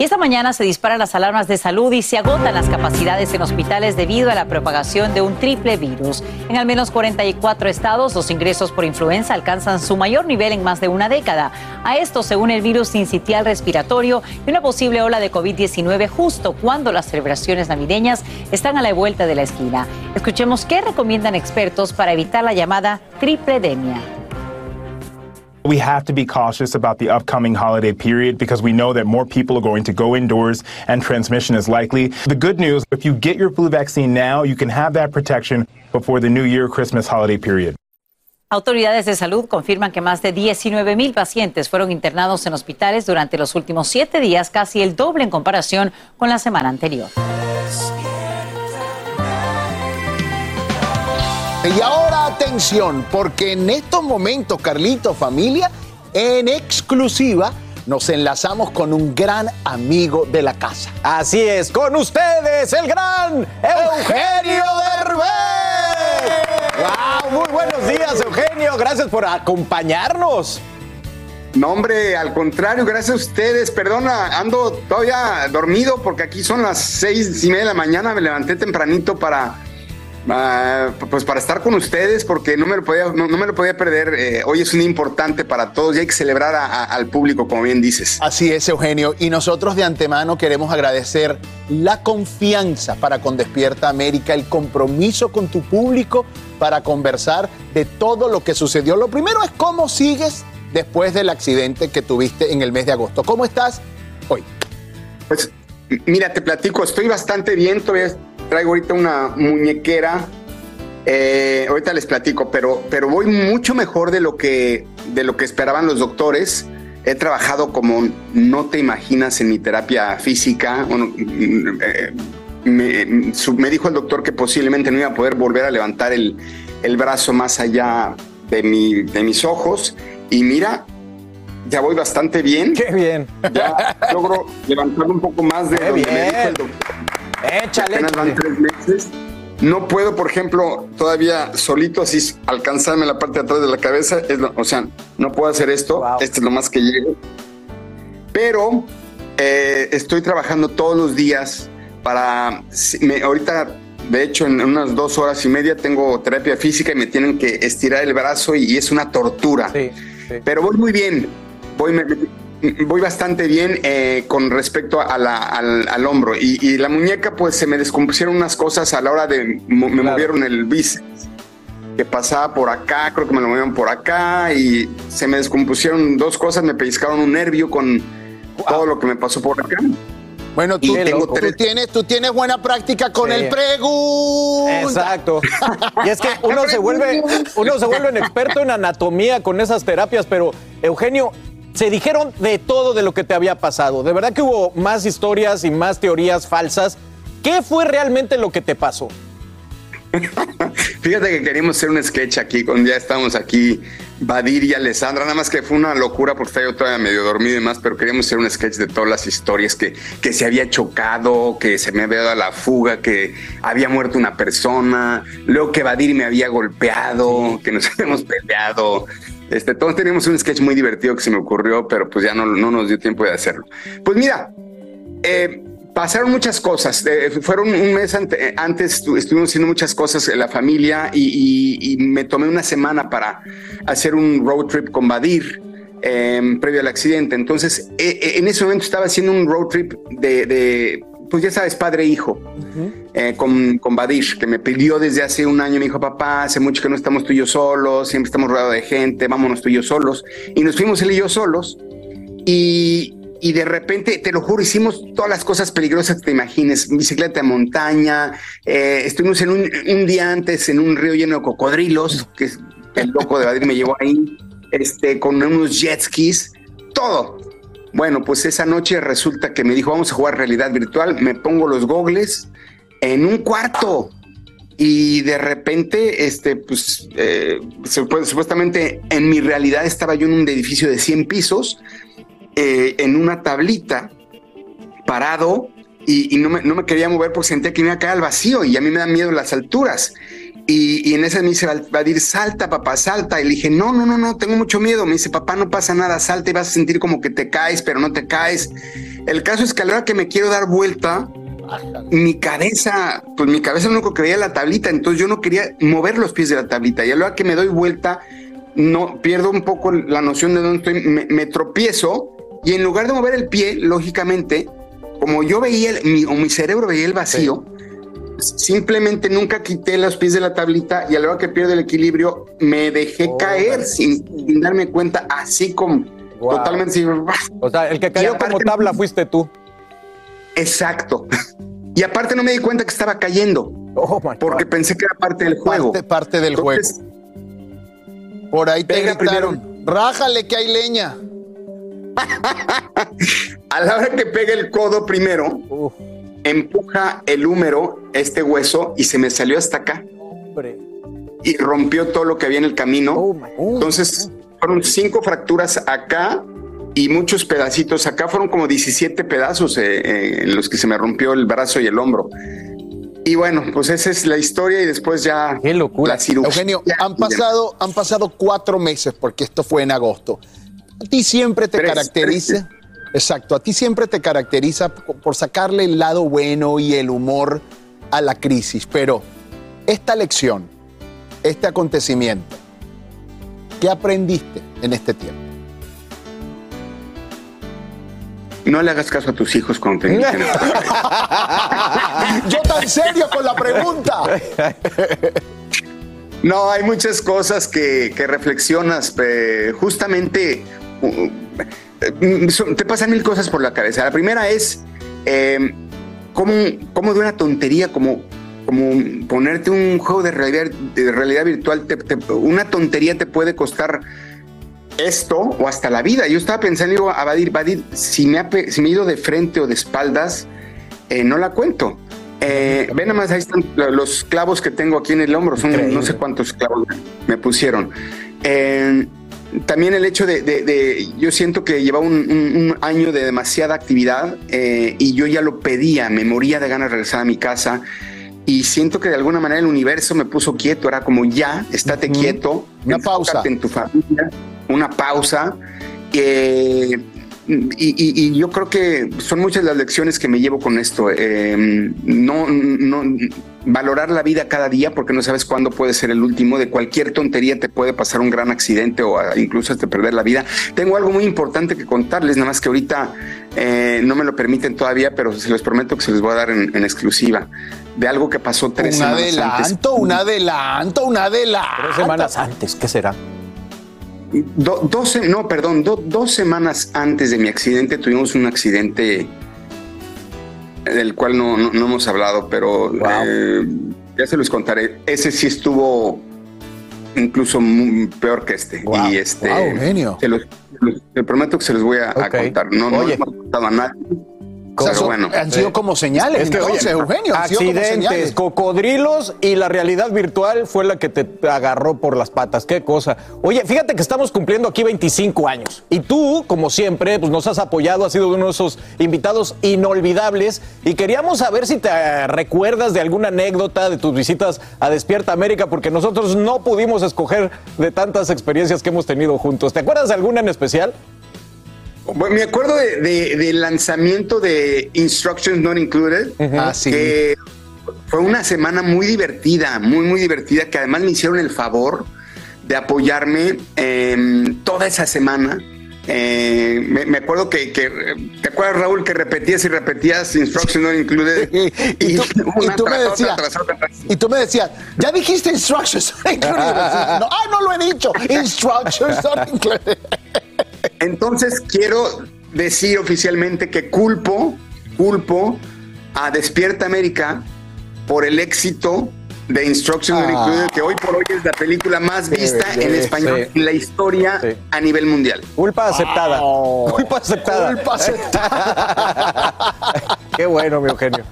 Speaker 54: Y esta mañana se disparan las alarmas de salud y se agotan las capacidades en hospitales debido a la propagación de un triple virus. En al menos 44 estados, los ingresos por influenza alcanzan su mayor nivel en más de una década. A esto, según el virus sincitial respiratorio y una posible ola de COVID-19 justo cuando las celebraciones navideñas están a la vuelta de la esquina. Escuchemos qué recomiendan expertos para evitar la llamada tripledemia.
Speaker 56: We have to be cautious about the upcoming holiday period because we know that more people are going to go indoors and transmission is likely. The good news, if you get your flu vaccine now, you can have that protection before the New Year Christmas holiday period.
Speaker 54: Autoridades de salud confirman que más de 19 mil pacientes fueron internados en hospitales durante los últimos siete días, casi el doble en comparación con la semana anterior.
Speaker 3: Y ahora atención, porque en estos momentos, Carlito, familia, en exclusiva, nos enlazamos con un gran amigo de la casa.
Speaker 4: Así es, con ustedes, el gran Eugenio Derbez. ¡Wow! Muy buenos días, Eugenio. Gracias por acompañarnos.
Speaker 35: No, hombre, al contrario, gracias a ustedes. Perdona, ando todavía dormido porque aquí son las seis y media de la mañana. Me levanté tempranito para Ah, pues para estar con ustedes, porque no me lo podía, no, me lo podía perder. Eh, hoy es un importante para todos y hay que celebrar al público, como bien dices.
Speaker 3: Así es, Eugenio. Y nosotros de antemano queremos agradecer la confianza para con Despierta América, el compromiso con tu público para conversar de todo lo que sucedió. Lo primero es cómo sigues después del accidente que tuviste en el mes de agosto. ¿Cómo estás hoy?
Speaker 35: Pues mira, te platico, estoy bastante bien, todavía traigo ahorita una muñequera. Eh, ahorita les platico, pero, pero voy mucho mejor de lo, que, de lo que esperaban los doctores. He trabajado como no te imaginas en mi terapia física. Eh, me, dijo el doctor que posiblemente no iba a poder volver a levantar el, el brazo más allá de, mi, de mis ojos. Y mira, ya voy bastante bien.
Speaker 4: Qué bien.
Speaker 35: Ya logro levantar un poco más de
Speaker 4: Qué bien. me dijo el doctor. Échale.
Speaker 35: Apenas van tres meses. No puedo, por ejemplo, todavía solito así alcanzarme la parte de atrás de la cabeza. o sea, no puedo hacer esto. Este es lo más que llego. Pero eh, estoy trabajando todos los días para. Me, ahorita, de hecho, en unas dos horas y media tengo terapia física y me tienen que estirar el brazo y, es una tortura. Pero voy muy bien. Voy, voy bastante bien eh, con respecto al, al, hombro. Y, la muñeca, pues se me descompusieron unas cosas a la hora de. Me movieron el bíceps. Que pasaba por acá, creo que me lo movieron por acá. Y se me descompusieron dos cosas. Me pellizcaron un nervio con todo lo que me pasó por acá.
Speaker 3: Bueno, tú, tienes, tú tienes buena práctica con el pregunta.
Speaker 4: Exacto. Y es que uno se vuelve, uno se vuelve un experto en anatomía con esas terapias, pero Eugenio, se dijeron de todo de lo que te había pasado. De verdad que hubo más historias y más teorías falsas. ¿Qué fue realmente lo que te pasó?
Speaker 35: Fíjate que queríamos hacer un sketch aquí, cuando ya estamos aquí, Badir y Alessandra, nada más que fue una locura porque estaba yo todavía medio dormido y demás, pero queríamos hacer un sketch de todas las historias que, que se había chocado, que se me había dado la fuga, que había muerto una persona, luego que Badir me había golpeado, que nos habíamos peleado, este, todos teníamos un sketch muy divertido que se me ocurrió, pero pues ya no, no nos dio tiempo de hacerlo. Pues mira, eh, pasaron muchas cosas. Eh, fueron un mes antes, estuvimos haciendo muchas cosas en la familia y, me tomé una semana para hacer un road trip con Badir. Em, previo al accidente. Entonces, e, e, en ese momento estaba haciendo un road trip de, pues ya sabes, padre e hijo, eh, con, con Badish, que me pidió desde hace un año, me dijo, papá, hace mucho que no estamos tú y yo solos, siempre estamos rodeados de gente, vámonos tú y yo solos. Y nos fuimos él y yo solos. Y, y de repente, te lo juro, hicimos todas las cosas peligrosas que te imagines, bicicleta de montaña, eh, estuvimos en un, un día antes en un río lleno de cocodrilos, que es- el loco de Badir me llevó ahí, este, con unos jet skis, todo. Bueno, pues esa noche resulta que me dijo, vamos a jugar realidad virtual, me pongo los gogles en un cuarto y de repente, este, pues, eh, supu- supuestamente en mi realidad estaba yo en un edificio de 100 pisos, eh, en una tablita, parado, y, y no, me, no me quería mover porque sentía que me iba a caer al vacío y a mí me dan miedo las alturas. Y, y en ese me dice Vadir, salta, papá, salta. Y le dije, no, no, no, no, tengo mucho miedo. Me dice, papá, no pasa nada, salta y vas a sentir como que te caes, pero no te caes. El caso es que a la hora que me quiero dar vuelta, mi cabeza, pues mi cabeza lo único que veía la tablita, entonces yo no quería mover los pies de la tablita. Y a la hora que me doy vuelta, no pierdo un poco la noción de dónde estoy, me, me tropiezo y en lugar de mover el pie, lógicamente, como yo veía, el- mi, o mi cerebro veía el vacío, simplemente nunca quité los pies de la tablita y a la hora que pierdo el equilibrio, me dejé caer sin, sin darme cuenta, así como totalmente.
Speaker 4: O sea, el que cayó como tabla fuiste tú.
Speaker 35: Exacto. Y aparte no me di cuenta que estaba cayendo. porque pensé que era parte del juego.
Speaker 3: Parte, parte del juego. Por ahí te gritaron, rájale que hay leña.
Speaker 35: A la hora que pega el codo primero, empuja el húmero, este hueso, y se me salió hasta acá. Y rompió todo lo que había en el camino. Entonces, fueron cinco fracturas acá y muchos pedacitos. Acá fueron como 17 pedazos eh, eh, en los que se me rompió el brazo y el hombro. Y bueno, pues esa es la historia y después ya la cirugía.
Speaker 3: Eugenio, han pasado, han pasado cuatro meses porque esto fue en agosto. A ti siempre te
Speaker 35: Tres,
Speaker 3: caracteriza. Exacto, a ti siempre te caracteriza por sacarle el lado bueno y el humor a la crisis. Pero esta lección, este acontecimiento, ¿qué aprendiste en este tiempo?
Speaker 35: No le hagas caso a tus hijos cuando te dicen
Speaker 3: Yo tan serio con la pregunta.
Speaker 35: No, hay muchas cosas que, que reflexionas. eh, justamente uh, te pasan mil cosas por la cabeza. La primera es eh, cómo, cómo de una tontería como, como ponerte un juego de realidad, de realidad virtual, te- te- una tontería te puede costar esto o hasta la vida. Yo estaba pensando, digo, a Badir, Badir, si me, ha si me he ido de frente o de espaldas, eh, no la cuento. Eh, ven nada más, ahí están lo- los clavos que tengo aquí en el hombro, son no sé cuántos clavos me pusieron. Eh, también el hecho de, de- de- yo siento que llevaba un, un- un año de demasiada actividad eh, y yo ya lo pedía, me moría de ganas de regresar a mi casa y siento que de alguna manera el universo me puso quieto, era como ya, estate quieto,
Speaker 3: Una pausa.
Speaker 35: en tu familia, una pausa. eh, y, y- y yo creo que son muchas las lecciones que me llevo con esto. eh, no, no valorar la vida cada día porque no sabes cuándo puede ser el último. De cualquier tontería te puede pasar un gran accidente o a- incluso hasta perder la vida. Tengo algo muy importante que contarles, nada más que ahorita eh, no me lo permiten todavía, pero se los prometo que se les voy a dar en, en exclusiva de algo que pasó tres
Speaker 3: Un
Speaker 35: semanas antes.
Speaker 3: adelanto, un adelanto, un adelanto.
Speaker 4: Tres semanas antes, ¿qué será?
Speaker 35: Do- no, perdón, do- dos semanas antes de mi accidente tuvimos un accidente del cual no, no- no hemos hablado, pero eh, ya se los contaré. Ese sí estuvo incluso peor que este. y este,
Speaker 3: wow, genio.
Speaker 35: Se los, te prometo que se los voy a, a contar. No, no
Speaker 3: Oye.
Speaker 35: hemos contado a nadie.
Speaker 3: O sea,
Speaker 35: Pero
Speaker 3: son-
Speaker 35: bueno.
Speaker 3: han sido como señales,
Speaker 4: Es que,
Speaker 3: entonces,
Speaker 4: oye,
Speaker 3: Eugenio. han sido como
Speaker 4: accidentes, cocodrilos y la realidad virtual fue la que te agarró por las patas. Qué cosa. Oye, fíjate que estamos cumpliendo aquí 25 años. Y tú, como siempre, pues nos has apoyado, has sido uno de esos invitados inolvidables. Y queríamos saber si te recuerdas de alguna anécdota de tus visitas a Despierta América, porque nosotros no pudimos escoger de tantas experiencias que hemos tenido juntos. ¿Te acuerdas de alguna en especial?
Speaker 35: Bueno, me acuerdo de- de- del lanzamiento de Instructions Not Included.
Speaker 3: Ah, sí.
Speaker 35: que fue una semana muy divertida, muy, muy divertida, que además me hicieron el favor de apoyarme em, toda esa semana. eh, me, me acuerdo que, que- ¿te acuerdas Raúl que repetías y repetías Instruction Not Included?
Speaker 3: Y tú, y tú me
Speaker 35: tras otra,
Speaker 3: decías,
Speaker 35: tras otra, tras
Speaker 3: y tú me decías, ya dijiste instructions not included?" No, ah, no lo he dicho. Instructions not included.
Speaker 35: Entonces quiero decir oficialmente que culpo, culpo a Despierta América por el éxito de Instruction
Speaker 3: Ah.
Speaker 35: Included, que hoy por hoy es la película más vista
Speaker 4: sí,
Speaker 35: en español
Speaker 4: sí.
Speaker 35: en la historia a nivel mundial.
Speaker 4: Culpa aceptada. Culpa aceptada.
Speaker 3: Culpa aceptada.
Speaker 4: Qué bueno, mi Eugenio.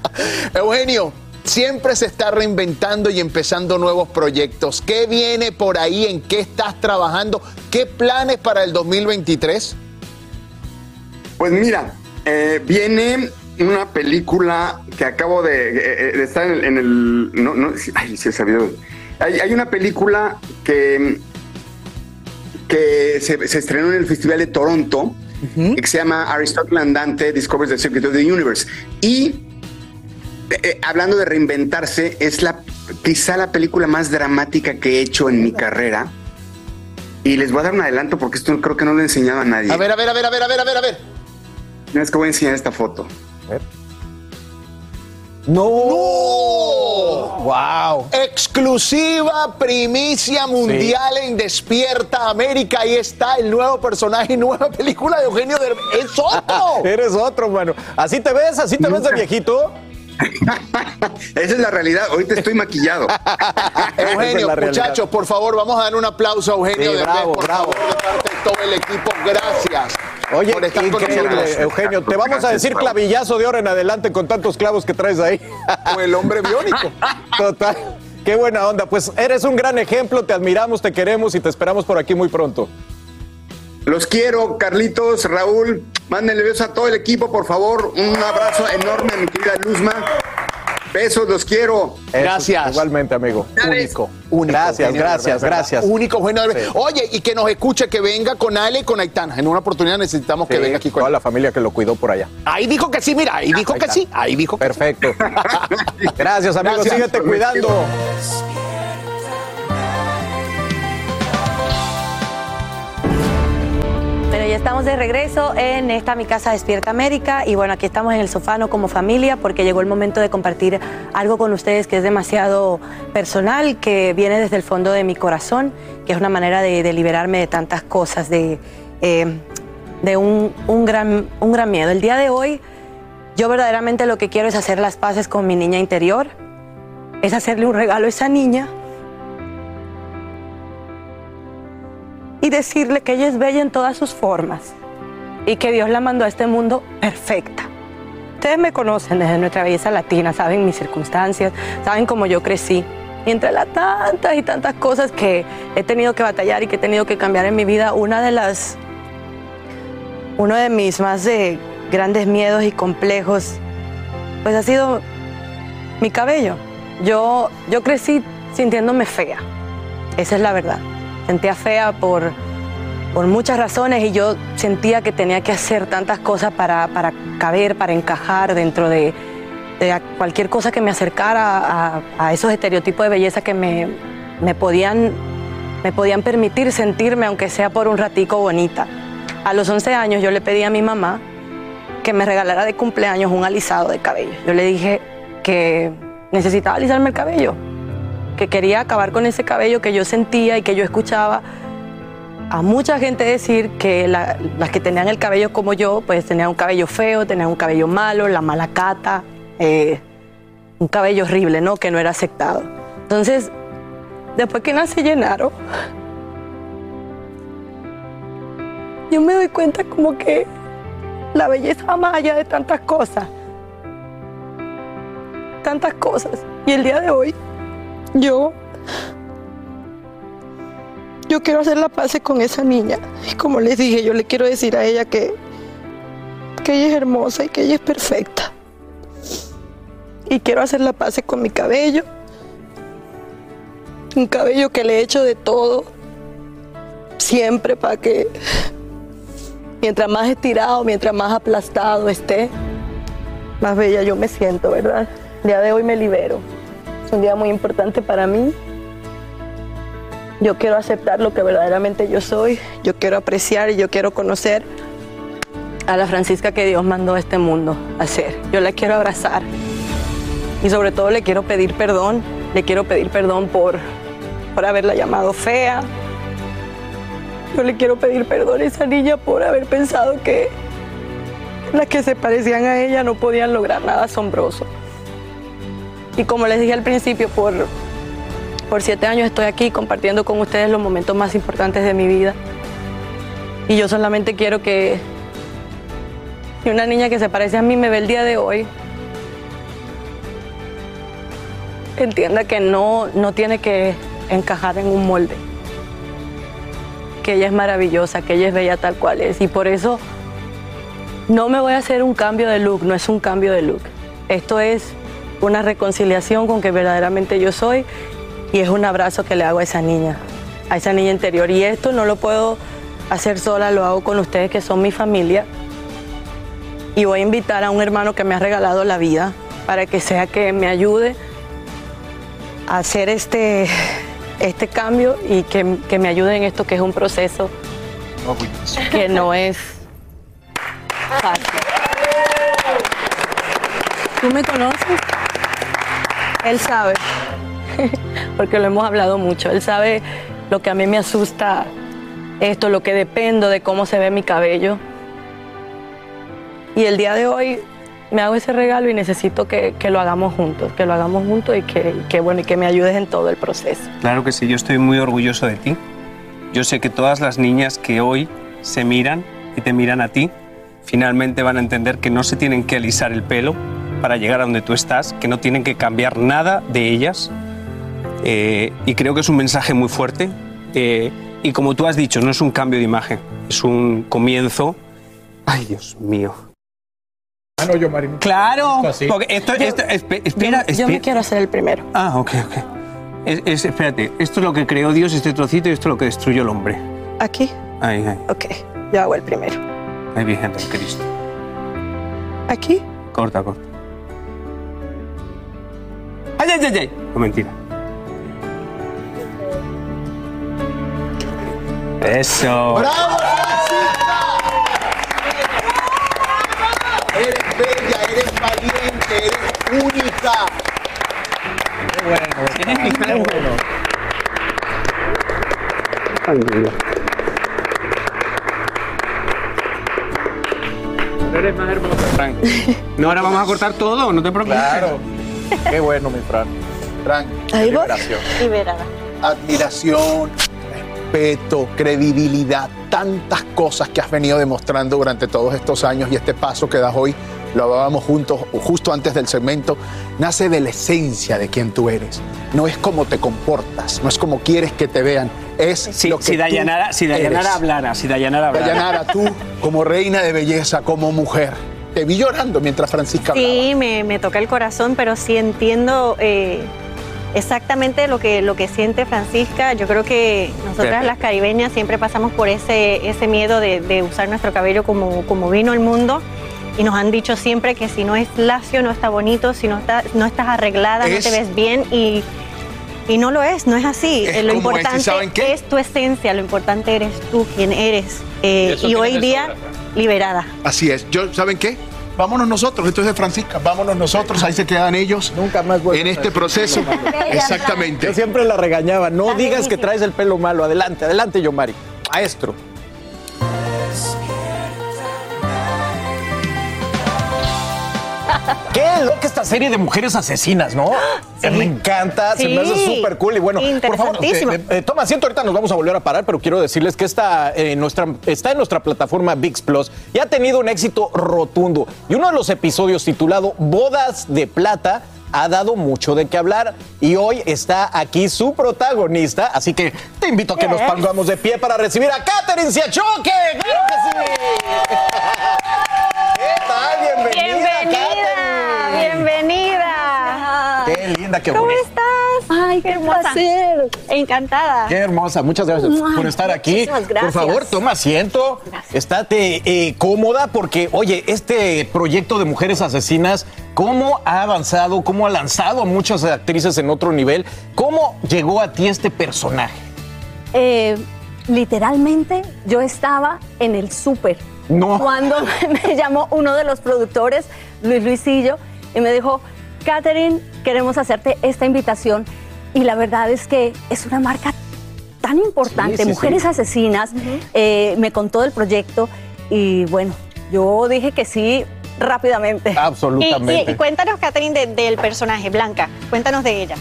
Speaker 3: Eugenio, siempre se está reinventando y empezando nuevos proyectos. ¿Qué viene por ahí? ¿En qué estás trabajando? ¿Qué planes para el 2023?
Speaker 35: Pues mira, eh, viene una película que acabo de, eh, de estar en el, en el- no, no, ay, sí he sabido. Hay, hay una película que, que se, se estrenó en el Festival de Toronto, que se llama Aristotle and Dante Discovers the Secret of the Universe. Y eh, eh, hablando de reinventarse, es la quizá la película más dramática que he hecho en mi carrera. Y les voy a dar un adelanto porque esto creo que no lo he enseñado a nadie.
Speaker 3: A ver, a ver, a ver, a ver, a ver, a ver, a ver.
Speaker 35: No, es que voy a enseñar esta foto.
Speaker 4: ¡No!
Speaker 3: ¡Wow! Exclusiva primicia mundial en Despierta América. Ahí está el nuevo personaje y nueva película de Eugenio Derbez. ¡Es otro!
Speaker 4: Eres otro, mano. ¿Así te ves? ¿Así te ves de viejito?
Speaker 35: Esa es la realidad. Ahorita estoy maquillado.
Speaker 4: Es
Speaker 3: Eugenio, muchachos, por favor, vamos a dar un aplauso a Eugenio
Speaker 4: Sí,
Speaker 3: Derbez,
Speaker 4: bravo,
Speaker 3: por
Speaker 4: bravo.
Speaker 3: favor, de parte de todo el equipo. Gracias
Speaker 4: Oye,
Speaker 3: por estar con
Speaker 4: increíble,
Speaker 3: nosotros.
Speaker 4: Eugenio. Te vamos a decir clavillazo de ahora en adelante con tantos clavos que traes ahí.
Speaker 3: O el hombre biónico.
Speaker 4: Total. Qué buena onda. Pues eres un gran ejemplo, te admiramos, te queremos y te esperamos por aquí muy pronto.
Speaker 35: Los quiero, Carlitos, Raúl. Mándenle besos a todo el equipo, por favor. Un abrazo enorme a mi querida Luzma. Besos, los quiero.
Speaker 3: Gracias.
Speaker 4: Igualmente, amigo. Único.
Speaker 3: Único,
Speaker 4: Gracias, gracias, gracias.
Speaker 3: Único.
Speaker 4: Sí.
Speaker 3: Oye, y que nos escuche, que venga con Ale y con Aitana. En una oportunidad necesitamos que venga aquí con
Speaker 4: toda la familia que lo cuidó por allá.
Speaker 3: Ahí dijo que sí, mira, ahí dijo
Speaker 4: Ahí
Speaker 3: que
Speaker 4: está.
Speaker 3: sí, ahí dijo que sí.
Speaker 4: Perfecto. Gracias, amigo.
Speaker 3: Gracias.
Speaker 4: Síguete cuidando.
Speaker 7: Bueno, ya estamos de regreso en esta Mi Casa Despierta América y bueno, aquí estamos en el sofá no como familia porque llegó el momento de compartir algo con ustedes que es demasiado personal, que viene desde el fondo de mi corazón, que es una manera de, de liberarme de tantas cosas, de, eh, de un, un gran, un gran miedo. El día de hoy yo verdaderamente lo que quiero es hacer las paces con mi niña interior, es hacerle un regalo a esa niña y decirle que ella es bella en todas sus formas y que Dios la mandó a este mundo perfecta. Ustedes me conocen desde nuestra belleza latina, saben mis circunstancias, saben cómo yo crecí. Y entre las tantas y tantas cosas que he tenido que batallar y que he tenido que cambiar en mi vida, una de las, uno de mis más eh, grandes miedos y complejos, pues ha sido mi cabello. Yo, yo crecí sintiéndome fea, esa es la verdad. Sentía fea por, por muchas razones y yo sentía que tenía que hacer tantas cosas para, para caber, para encajar dentro de, cualquier cosa que me acercara a, a esos estereotipos de belleza que me, me, podían, me podían permitir sentirme, aunque sea por un ratico, bonita. A los 11 años yo le pedí a mi mamá que me regalara de cumpleaños un alisado de cabello. Yo le dije que necesitaba alisarme el cabello, que quería acabar con ese cabello que yo sentía y que yo escuchaba a mucha gente decir que la- las que tenían el cabello como yo, pues tenían un cabello feo, tenían un cabello malo, la mala cata, eh, un cabello horrible, ¿no? Que no era aceptado. Entonces, después que nací Llenaro, yo me doy cuenta como que la belleza va más allá de tantas cosas. Tantas cosas. Y el día de hoy, yo. Yo quiero hacer la paz con esa niña. Y como les dije, yo le quiero decir a ella que. que ella es hermosa y que ella es perfecta. Y quiero hacer la paz con mi cabello. Un cabello que le he hecho de todo. Siempre para que. Mientras más estirado, mientras más aplastado esté, más bella yo me siento, ¿verdad? El día de hoy me libero. Es un día muy importante para mí. Yo quiero aceptar lo que verdaderamente yo soy, yo quiero apreciar y yo quiero conocer a la Francisca que Dios mandó a este mundo a ser. Yo la quiero abrazar y sobre todo le quiero pedir perdón, le quiero pedir perdón por, por haberla llamado fea. Yo le quiero pedir perdón a esa niña por haber pensado que las que se parecían a ella no podían lograr nada asombroso. Y como les dije al principio, por, por siete años estoy aquí compartiendo con ustedes los momentos más importantes de mi vida. Y yo solamente quiero que una niña que se parece a mí me ve el día de hoy, entienda que no, no tiene que encajar en un molde. Que ella es maravillosa, que ella es bella tal cual es. Y por eso no me voy a hacer un cambio de look, no es un cambio de look. Esto es una reconciliación con que verdaderamente yo soy y es un abrazo que le hago a esa niña, a esa niña interior. Y esto no lo puedo hacer sola, lo hago con ustedes que son mi familia. Y voy a invitar a un hermano que me ha regalado la vida para que sea que me ayude a hacer este, este cambio y que, que me ayude en esto que es un proceso que no es fácil. ¿Tú me conoces? Él sabe, porque lo hemos hablado mucho. Él sabe lo que a mí me asusta, esto, lo que dependo de cómo se ve mi cabello. Y el día de hoy me hago ese regalo y necesito que, que lo hagamos juntos, que lo hagamos juntos y que, que, bueno, y que me ayudes en todo el proceso.
Speaker 59: Claro que sí, yo estoy muy orgulloso de ti. Yo sé que todas las niñas que hoy se miran y te miran a ti, finalmente van a entender que no se tienen que alisar el pelo para llegar a donde tú estás, que no tienen que cambiar nada de ellas. Eh, y creo que es un mensaje muy fuerte. Eh, y como tú has dicho, no es un cambio de imagen, es un comienzo. Ay, Dios mío.
Speaker 60: Ah, no, yo, Mari.
Speaker 59: Claro,
Speaker 60: Así.
Speaker 59: porque esto, esto- espe- espera,
Speaker 7: yo, yo me quiero hacer el primero.
Speaker 59: Ah, ok, ok. Es- es- espérate, esto es lo que creó Dios, este trocito, y esto es lo que destruyó el hombre.
Speaker 7: Aquí,
Speaker 59: Ahí, ahí,
Speaker 7: ok, yo hago el primero.
Speaker 59: ahí, Virgen del Cristo.
Speaker 7: Aquí,
Speaker 59: Corta, corta. ¡Ay, ay, ay, ay! No, mentira. Eso.
Speaker 3: ¡Bravo, Francisca! Eres bella, eres valiente, eres única.
Speaker 60: Qué bueno.
Speaker 59: Tienes cara bueno.
Speaker 60: Eres más hermosa, Frank.
Speaker 59: No, ahora vamos a cortar todo, no te preocupes.
Speaker 60: Claro. Qué bueno, mi Frank.
Speaker 3: Frank,
Speaker 7: ahí
Speaker 3: liberación.
Speaker 7: Liberada.
Speaker 3: admiración, respeto, credibilidad, tantas cosas que has venido demostrando durante todos estos años y este paso que das hoy, lo hablábamos juntos justo antes del segmento, nace de la esencia de quien tú eres. No es como te comportas, no es como quieres que te vean, es
Speaker 59: Si,
Speaker 3: lo que
Speaker 59: si
Speaker 3: tú
Speaker 59: Dayanara, si Dayanara
Speaker 3: eres.
Speaker 59: hablara, si Dayanara hablara.
Speaker 3: Dayanara, tú como reina de belleza, como mujer, te vi llorando mientras Francisca hablaba.
Speaker 61: Sí, me, me toca el corazón, pero sí entiendo eh, exactamente lo que, lo que siente Francisca. Yo creo que nosotras
Speaker 59: Perfecto.
Speaker 61: las caribeñas siempre pasamos por ese, ese miedo de, de usar nuestro cabello como, como vino al mundo. Y nos han dicho siempre que si no es lacio, no está bonito, si no, está, no estás arreglada,
Speaker 3: Es-
Speaker 61: no te ves bien. Y, y no lo es, no es así.
Speaker 3: Es
Speaker 61: Eh, lo
Speaker 3: como es, ¿y
Speaker 61: importante
Speaker 3: saben qué?
Speaker 61: es tu esencia, lo importante eres tú, quien eres. Eh,
Speaker 3: Y
Speaker 61: hoy día,
Speaker 3: sobra,
Speaker 61: liberada.
Speaker 3: Así es. Yo, ¿Saben qué? Vámonos nosotros, esto es de Francisca, vámonos nosotros, ahí se quedan ellos.
Speaker 4: Nunca más
Speaker 3: En este proceso. Exactamente.
Speaker 4: Yo siempre la regañaba. No digas que traes el pelo malo. Adelante, adelante, Yomari. Maestro. Qué loca esta serie de mujeres asesinas, ¿no? Me encanta, se me hace
Speaker 61: Sí.
Speaker 4: súper cool. Y bueno, por favor, eh, eh, toma asiento, ahorita nos vamos a volver a parar, pero quiero decirles que esta, eh, nuestra, está en nuestra plataforma VIX Plus y ha tenido un éxito rotundo. Y uno de los episodios titulado Bodas de Plata ha dado mucho de qué hablar y hoy está aquí su protagonista, así que te invito a que nos pongamos de pie para recibir a Catherine Siachoque. ¡Claro que sí! ¿Qué tal? Bienvenida, Catherine.
Speaker 61: bienvenida.
Speaker 4: Qué linda, qué
Speaker 61: ¿Cómo
Speaker 4: bonita.
Speaker 61: estás? Ay, qué placer. Encantada.
Speaker 4: Qué hermosa, muchas gracias
Speaker 61: Ay,
Speaker 4: por estar aquí.
Speaker 61: gracias.
Speaker 4: Por favor, toma asiento. Estate eh, cómoda porque, oye, este proyecto de Mujeres Asesinas, ¿cómo ha avanzado? ¿Cómo ha lanzado a muchas actrices en otro nivel? ¿Cómo llegó a ti este personaje?
Speaker 62: Eh, literalmente yo estaba en el súper.
Speaker 4: No.
Speaker 62: Cuando me llamó uno de los productores, Luis Luisillo, y me dijo, Catherine, queremos hacerte esta invitación. Y la verdad es que es una marca tan importante,
Speaker 4: Sí, sí,
Speaker 62: Mujeres
Speaker 4: sí.
Speaker 62: Asesinas, eh, me contó del proyecto y bueno, yo dije que sí rápidamente.
Speaker 61: Y, y- y cuéntanos, Catherine, de- del personaje, Blanca. Cuéntanos de ella.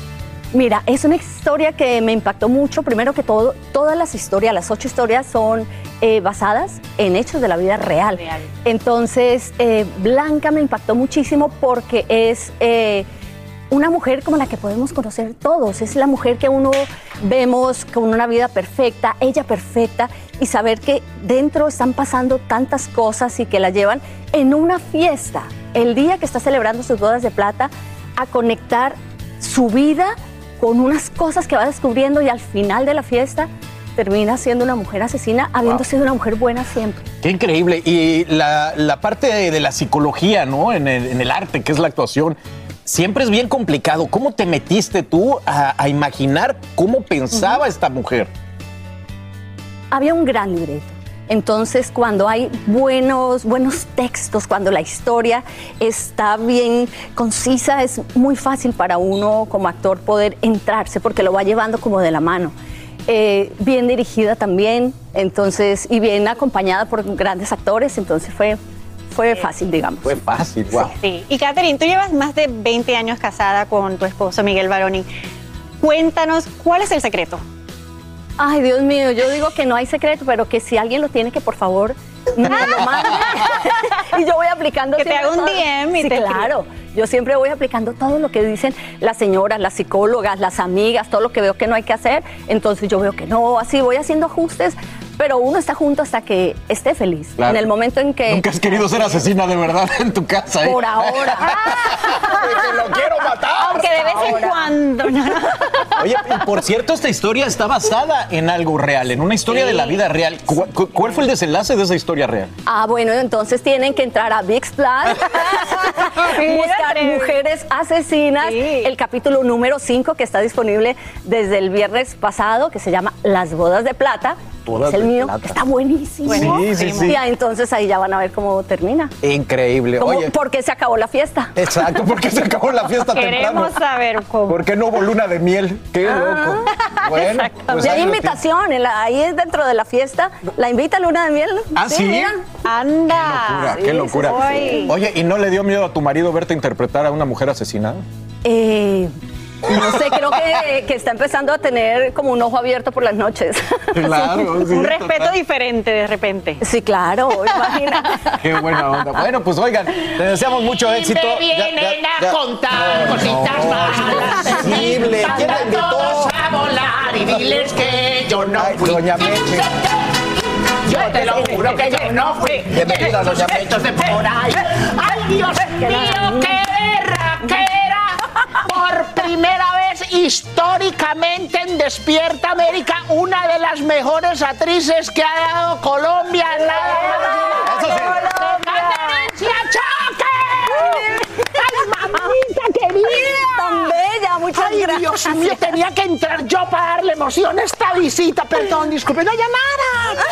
Speaker 62: Mira, es una historia que me impactó mucho. Primero que todo, todas las historias, las ocho historias son eh, basadas en hechos de la vida real. Entonces, eh, Blanca me impactó muchísimo porque es eh, una mujer como la que podemos conocer todos. Es la mujer que uno vemos con una vida perfecta, ella perfecta, y saber que dentro están pasando tantas cosas y que la llevan en una fiesta, el día que está celebrando sus bodas de plata, a conectar su vida con unas cosas que va descubriendo y al final de la fiesta termina siendo una mujer asesina, habiendo
Speaker 4: Wow.
Speaker 62: sido una mujer buena siempre.
Speaker 4: Qué increíble. Y la, la parte de, de la psicología, ¿no? En el, en el arte, que es la actuación, siempre es bien complicado. ¿Cómo te metiste tú a, a imaginar cómo pensaba esta mujer?
Speaker 62: había un gran libreto. Entonces, cuando hay buenos, buenos textos, cuando la historia está bien concisa, es muy fácil para uno como actor poder entrarse porque lo va llevando como de la mano. Eh, bien dirigida también, entonces, y bien acompañada por grandes actores, entonces fue, fue fácil, digamos.
Speaker 4: Fue fácil, wow.
Speaker 61: Sí. Y Catherine, tú llevas más de 20 años casada con tu esposo Miguel Baroni. Cuéntanos, ¿cuál es el secreto?
Speaker 62: Ay, Dios mío, yo digo que no hay secreto, pero que si alguien lo tiene, que por favor me lo mande. y yo voy aplicando
Speaker 61: Que te haga un. DM y
Speaker 62: Sí,
Speaker 61: te
Speaker 62: claro. Yo siempre voy aplicando todo lo que dicen las señoras, las psicólogas, las amigas, todo lo que veo que no hay que hacer. Entonces yo veo que no, así voy haciendo ajustes, pero uno está junto hasta que esté feliz.
Speaker 4: Claro.
Speaker 62: En el momento en que...
Speaker 4: Nunca has querido ser asesina de verdad en tu casa, ¿eh?
Speaker 62: Por ahora.
Speaker 4: ¡Te lo quiero matar!
Speaker 61: Aunque de vez en cuando.
Speaker 4: Oye, y por cierto, esta historia está basada en algo real, en una historia de la vida real. ¿Cu- cu- ¿Cuál fue el desenlace de esa historia real?
Speaker 62: Ah, bueno, entonces tienen que entrar a VIX Plus, buscar Mujeres Asesinas, el capítulo número 5 que está disponible desde el viernes pasado, que se llama Las Bodas de Plata.
Speaker 4: Bodas
Speaker 62: es el mío, está buenísimo.
Speaker 4: Sí, sí, sí.
Speaker 62: Y ah, entonces ahí ya van a ver cómo termina.
Speaker 4: Increíble.
Speaker 62: Cómo-
Speaker 4: Oye,
Speaker 62: ¿Por qué se acabó la fiesta?
Speaker 4: exacto, porque se acabó la fiesta temprano.
Speaker 61: Queremos saber cómo.
Speaker 4: ¿Por qué no hubo luna de miel? Qué loco. Bueno, pues
Speaker 62: y hay invitación, en la- ahí es dentro de la fiesta, la invita a Luna de Miel.
Speaker 4: ¿Ah, sí?
Speaker 62: mira.
Speaker 61: Anda.
Speaker 4: locura,
Speaker 62: Sí,
Speaker 4: qué locura. Oye, ¿y no le dio miedo a tu marido verte interpretar a una mujer asesinada?
Speaker 62: Eh, no sé, creo que, que está empezando a tener como un ojo abierto por las noches.
Speaker 4: Claro, sí,
Speaker 61: Un respeto
Speaker 4: total.
Speaker 61: diferente de repente.
Speaker 62: Sí, claro, imagina.
Speaker 4: Qué buena onda. Bueno, pues oigan, le deseamos mucho éxito. Ya- ya- ya-
Speaker 29: contar cositas malas.
Speaker 4: Posible. ¿Quién la invitó?
Speaker 29: a volar y diles que yo no
Speaker 4: Ay,
Speaker 29: fui.
Speaker 4: doña Meche.
Speaker 29: Yo te lo juro que yo no fui.
Speaker 4: Bienvenida, doña Meche.
Speaker 29: de por ahí. Ay, Dios mío, qué primera vez históricamente en Despierta América, una de las mejores actrices que ha dado Colombia. Nada más.
Speaker 4: Eso sí.
Speaker 29: ¡Caterencia Choque! ¡Ay, mamita querida!
Speaker 62: Bella, muchas
Speaker 29: Ay,
Speaker 62: gracias.
Speaker 29: Dios mío, tenía que entrar yo para darle emoción a esta visita. Perdón, disculpe, no llamara.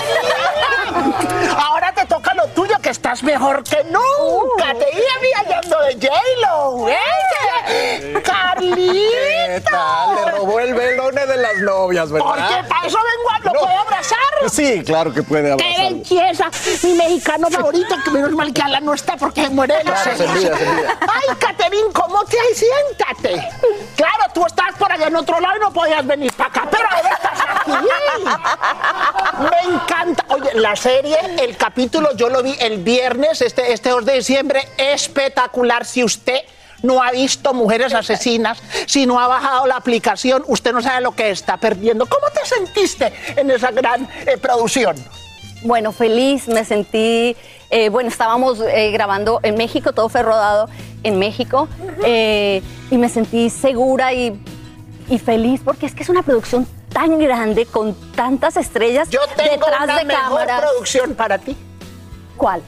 Speaker 29: Ahora te toca lo tuyo, que estás mejor que nunca. Te iba hallando de J-Lo. ¿eh?
Speaker 4: ¿Qué tal? Le robó el velone de las novias, ¿verdad?
Speaker 29: Porque para eso vengo, a- ¿lo
Speaker 4: No.
Speaker 29: puedo abrazar?
Speaker 4: Sí, claro que puede
Speaker 29: ¡Qué
Speaker 4: abrazar.
Speaker 29: belleza! Mi mexicano favorito, que menos mal que Ala no está porque muere de los
Speaker 4: Claro, se.
Speaker 29: Ay, Caterín, ¿cómo te hay? Siéntate. Claro, tú estás por allá en otro lado y no podías venir para acá, pero estás aquí. Me encanta. Oye, la serie, el capítulo, yo lo vi el viernes, este, este 2 de diciembre, espectacular. Si usted no ha visto Mujeres Asesinas, si no ha bajado la aplicación, usted no sabe lo que está perdiendo. ¿Cómo te sentiste en esa gran eh, producción?
Speaker 62: Bueno, feliz, me sentí, eh, bueno, estábamos eh, grabando en México, todo fue rodado en México, eh, y me sentí segura y, y feliz porque es que es una producción tan grande, con tantas estrellas
Speaker 29: Yo tengo
Speaker 62: detrás
Speaker 29: una
Speaker 62: de
Speaker 29: mejor
Speaker 62: cámaras.
Speaker 29: producción para ti.
Speaker 62: ¿Cuál?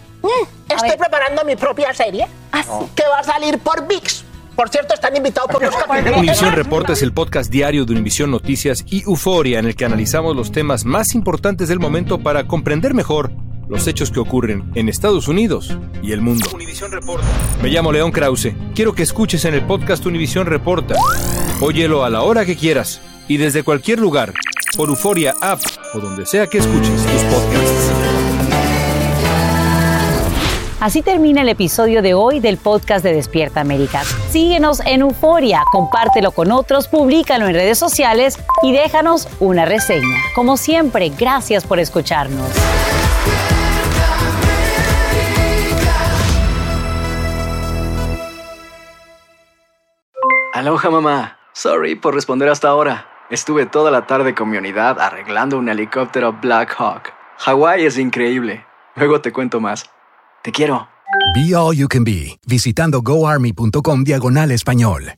Speaker 29: Estoy
Speaker 62: ver.
Speaker 29: preparando mi propia serie
Speaker 62: Ah, sí.
Speaker 29: que va a salir por VIX. Por cierto, están invitados por los capítulos.
Speaker 2: Univisión Reporta es el podcast diario de Univisión Noticias y Euforia en el que analizamos los temas más importantes del momento para comprender mejor los hechos que ocurren en Estados Unidos y el mundo. Me llamo León Krause. Quiero que escuches en el podcast Univisión Reporta. Óyelo a la hora que quieras y desde cualquier lugar, por Euforia App o donde sea que escuches tus podcasts.
Speaker 5: Así termina el episodio de hoy del podcast de Despierta América. Síguenos en Euforia, compártelo con otros, públicalo en redes sociales y déjanos una reseña. Como siempre, gracias por escucharnos.
Speaker 63: Aloha mamá. Sorry por responder hasta ahora. Estuve toda la tarde con mi unidad arreglando un helicóptero Black Hawk. Hawái es increíble. Luego te cuento más. Te quiero.
Speaker 64: Be All You Can Be, visitando goarmy.com diagonal español.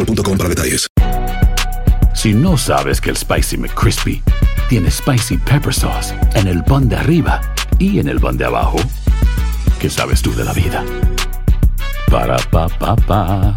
Speaker 1: para detalles.
Speaker 45: Si no sabes que el Spicy McCrispy tiene Spicy Pepper Sauce en el pan de arriba y en el pan de abajo, ¿qué sabes tú de la vida? Para, pa, pa, pa.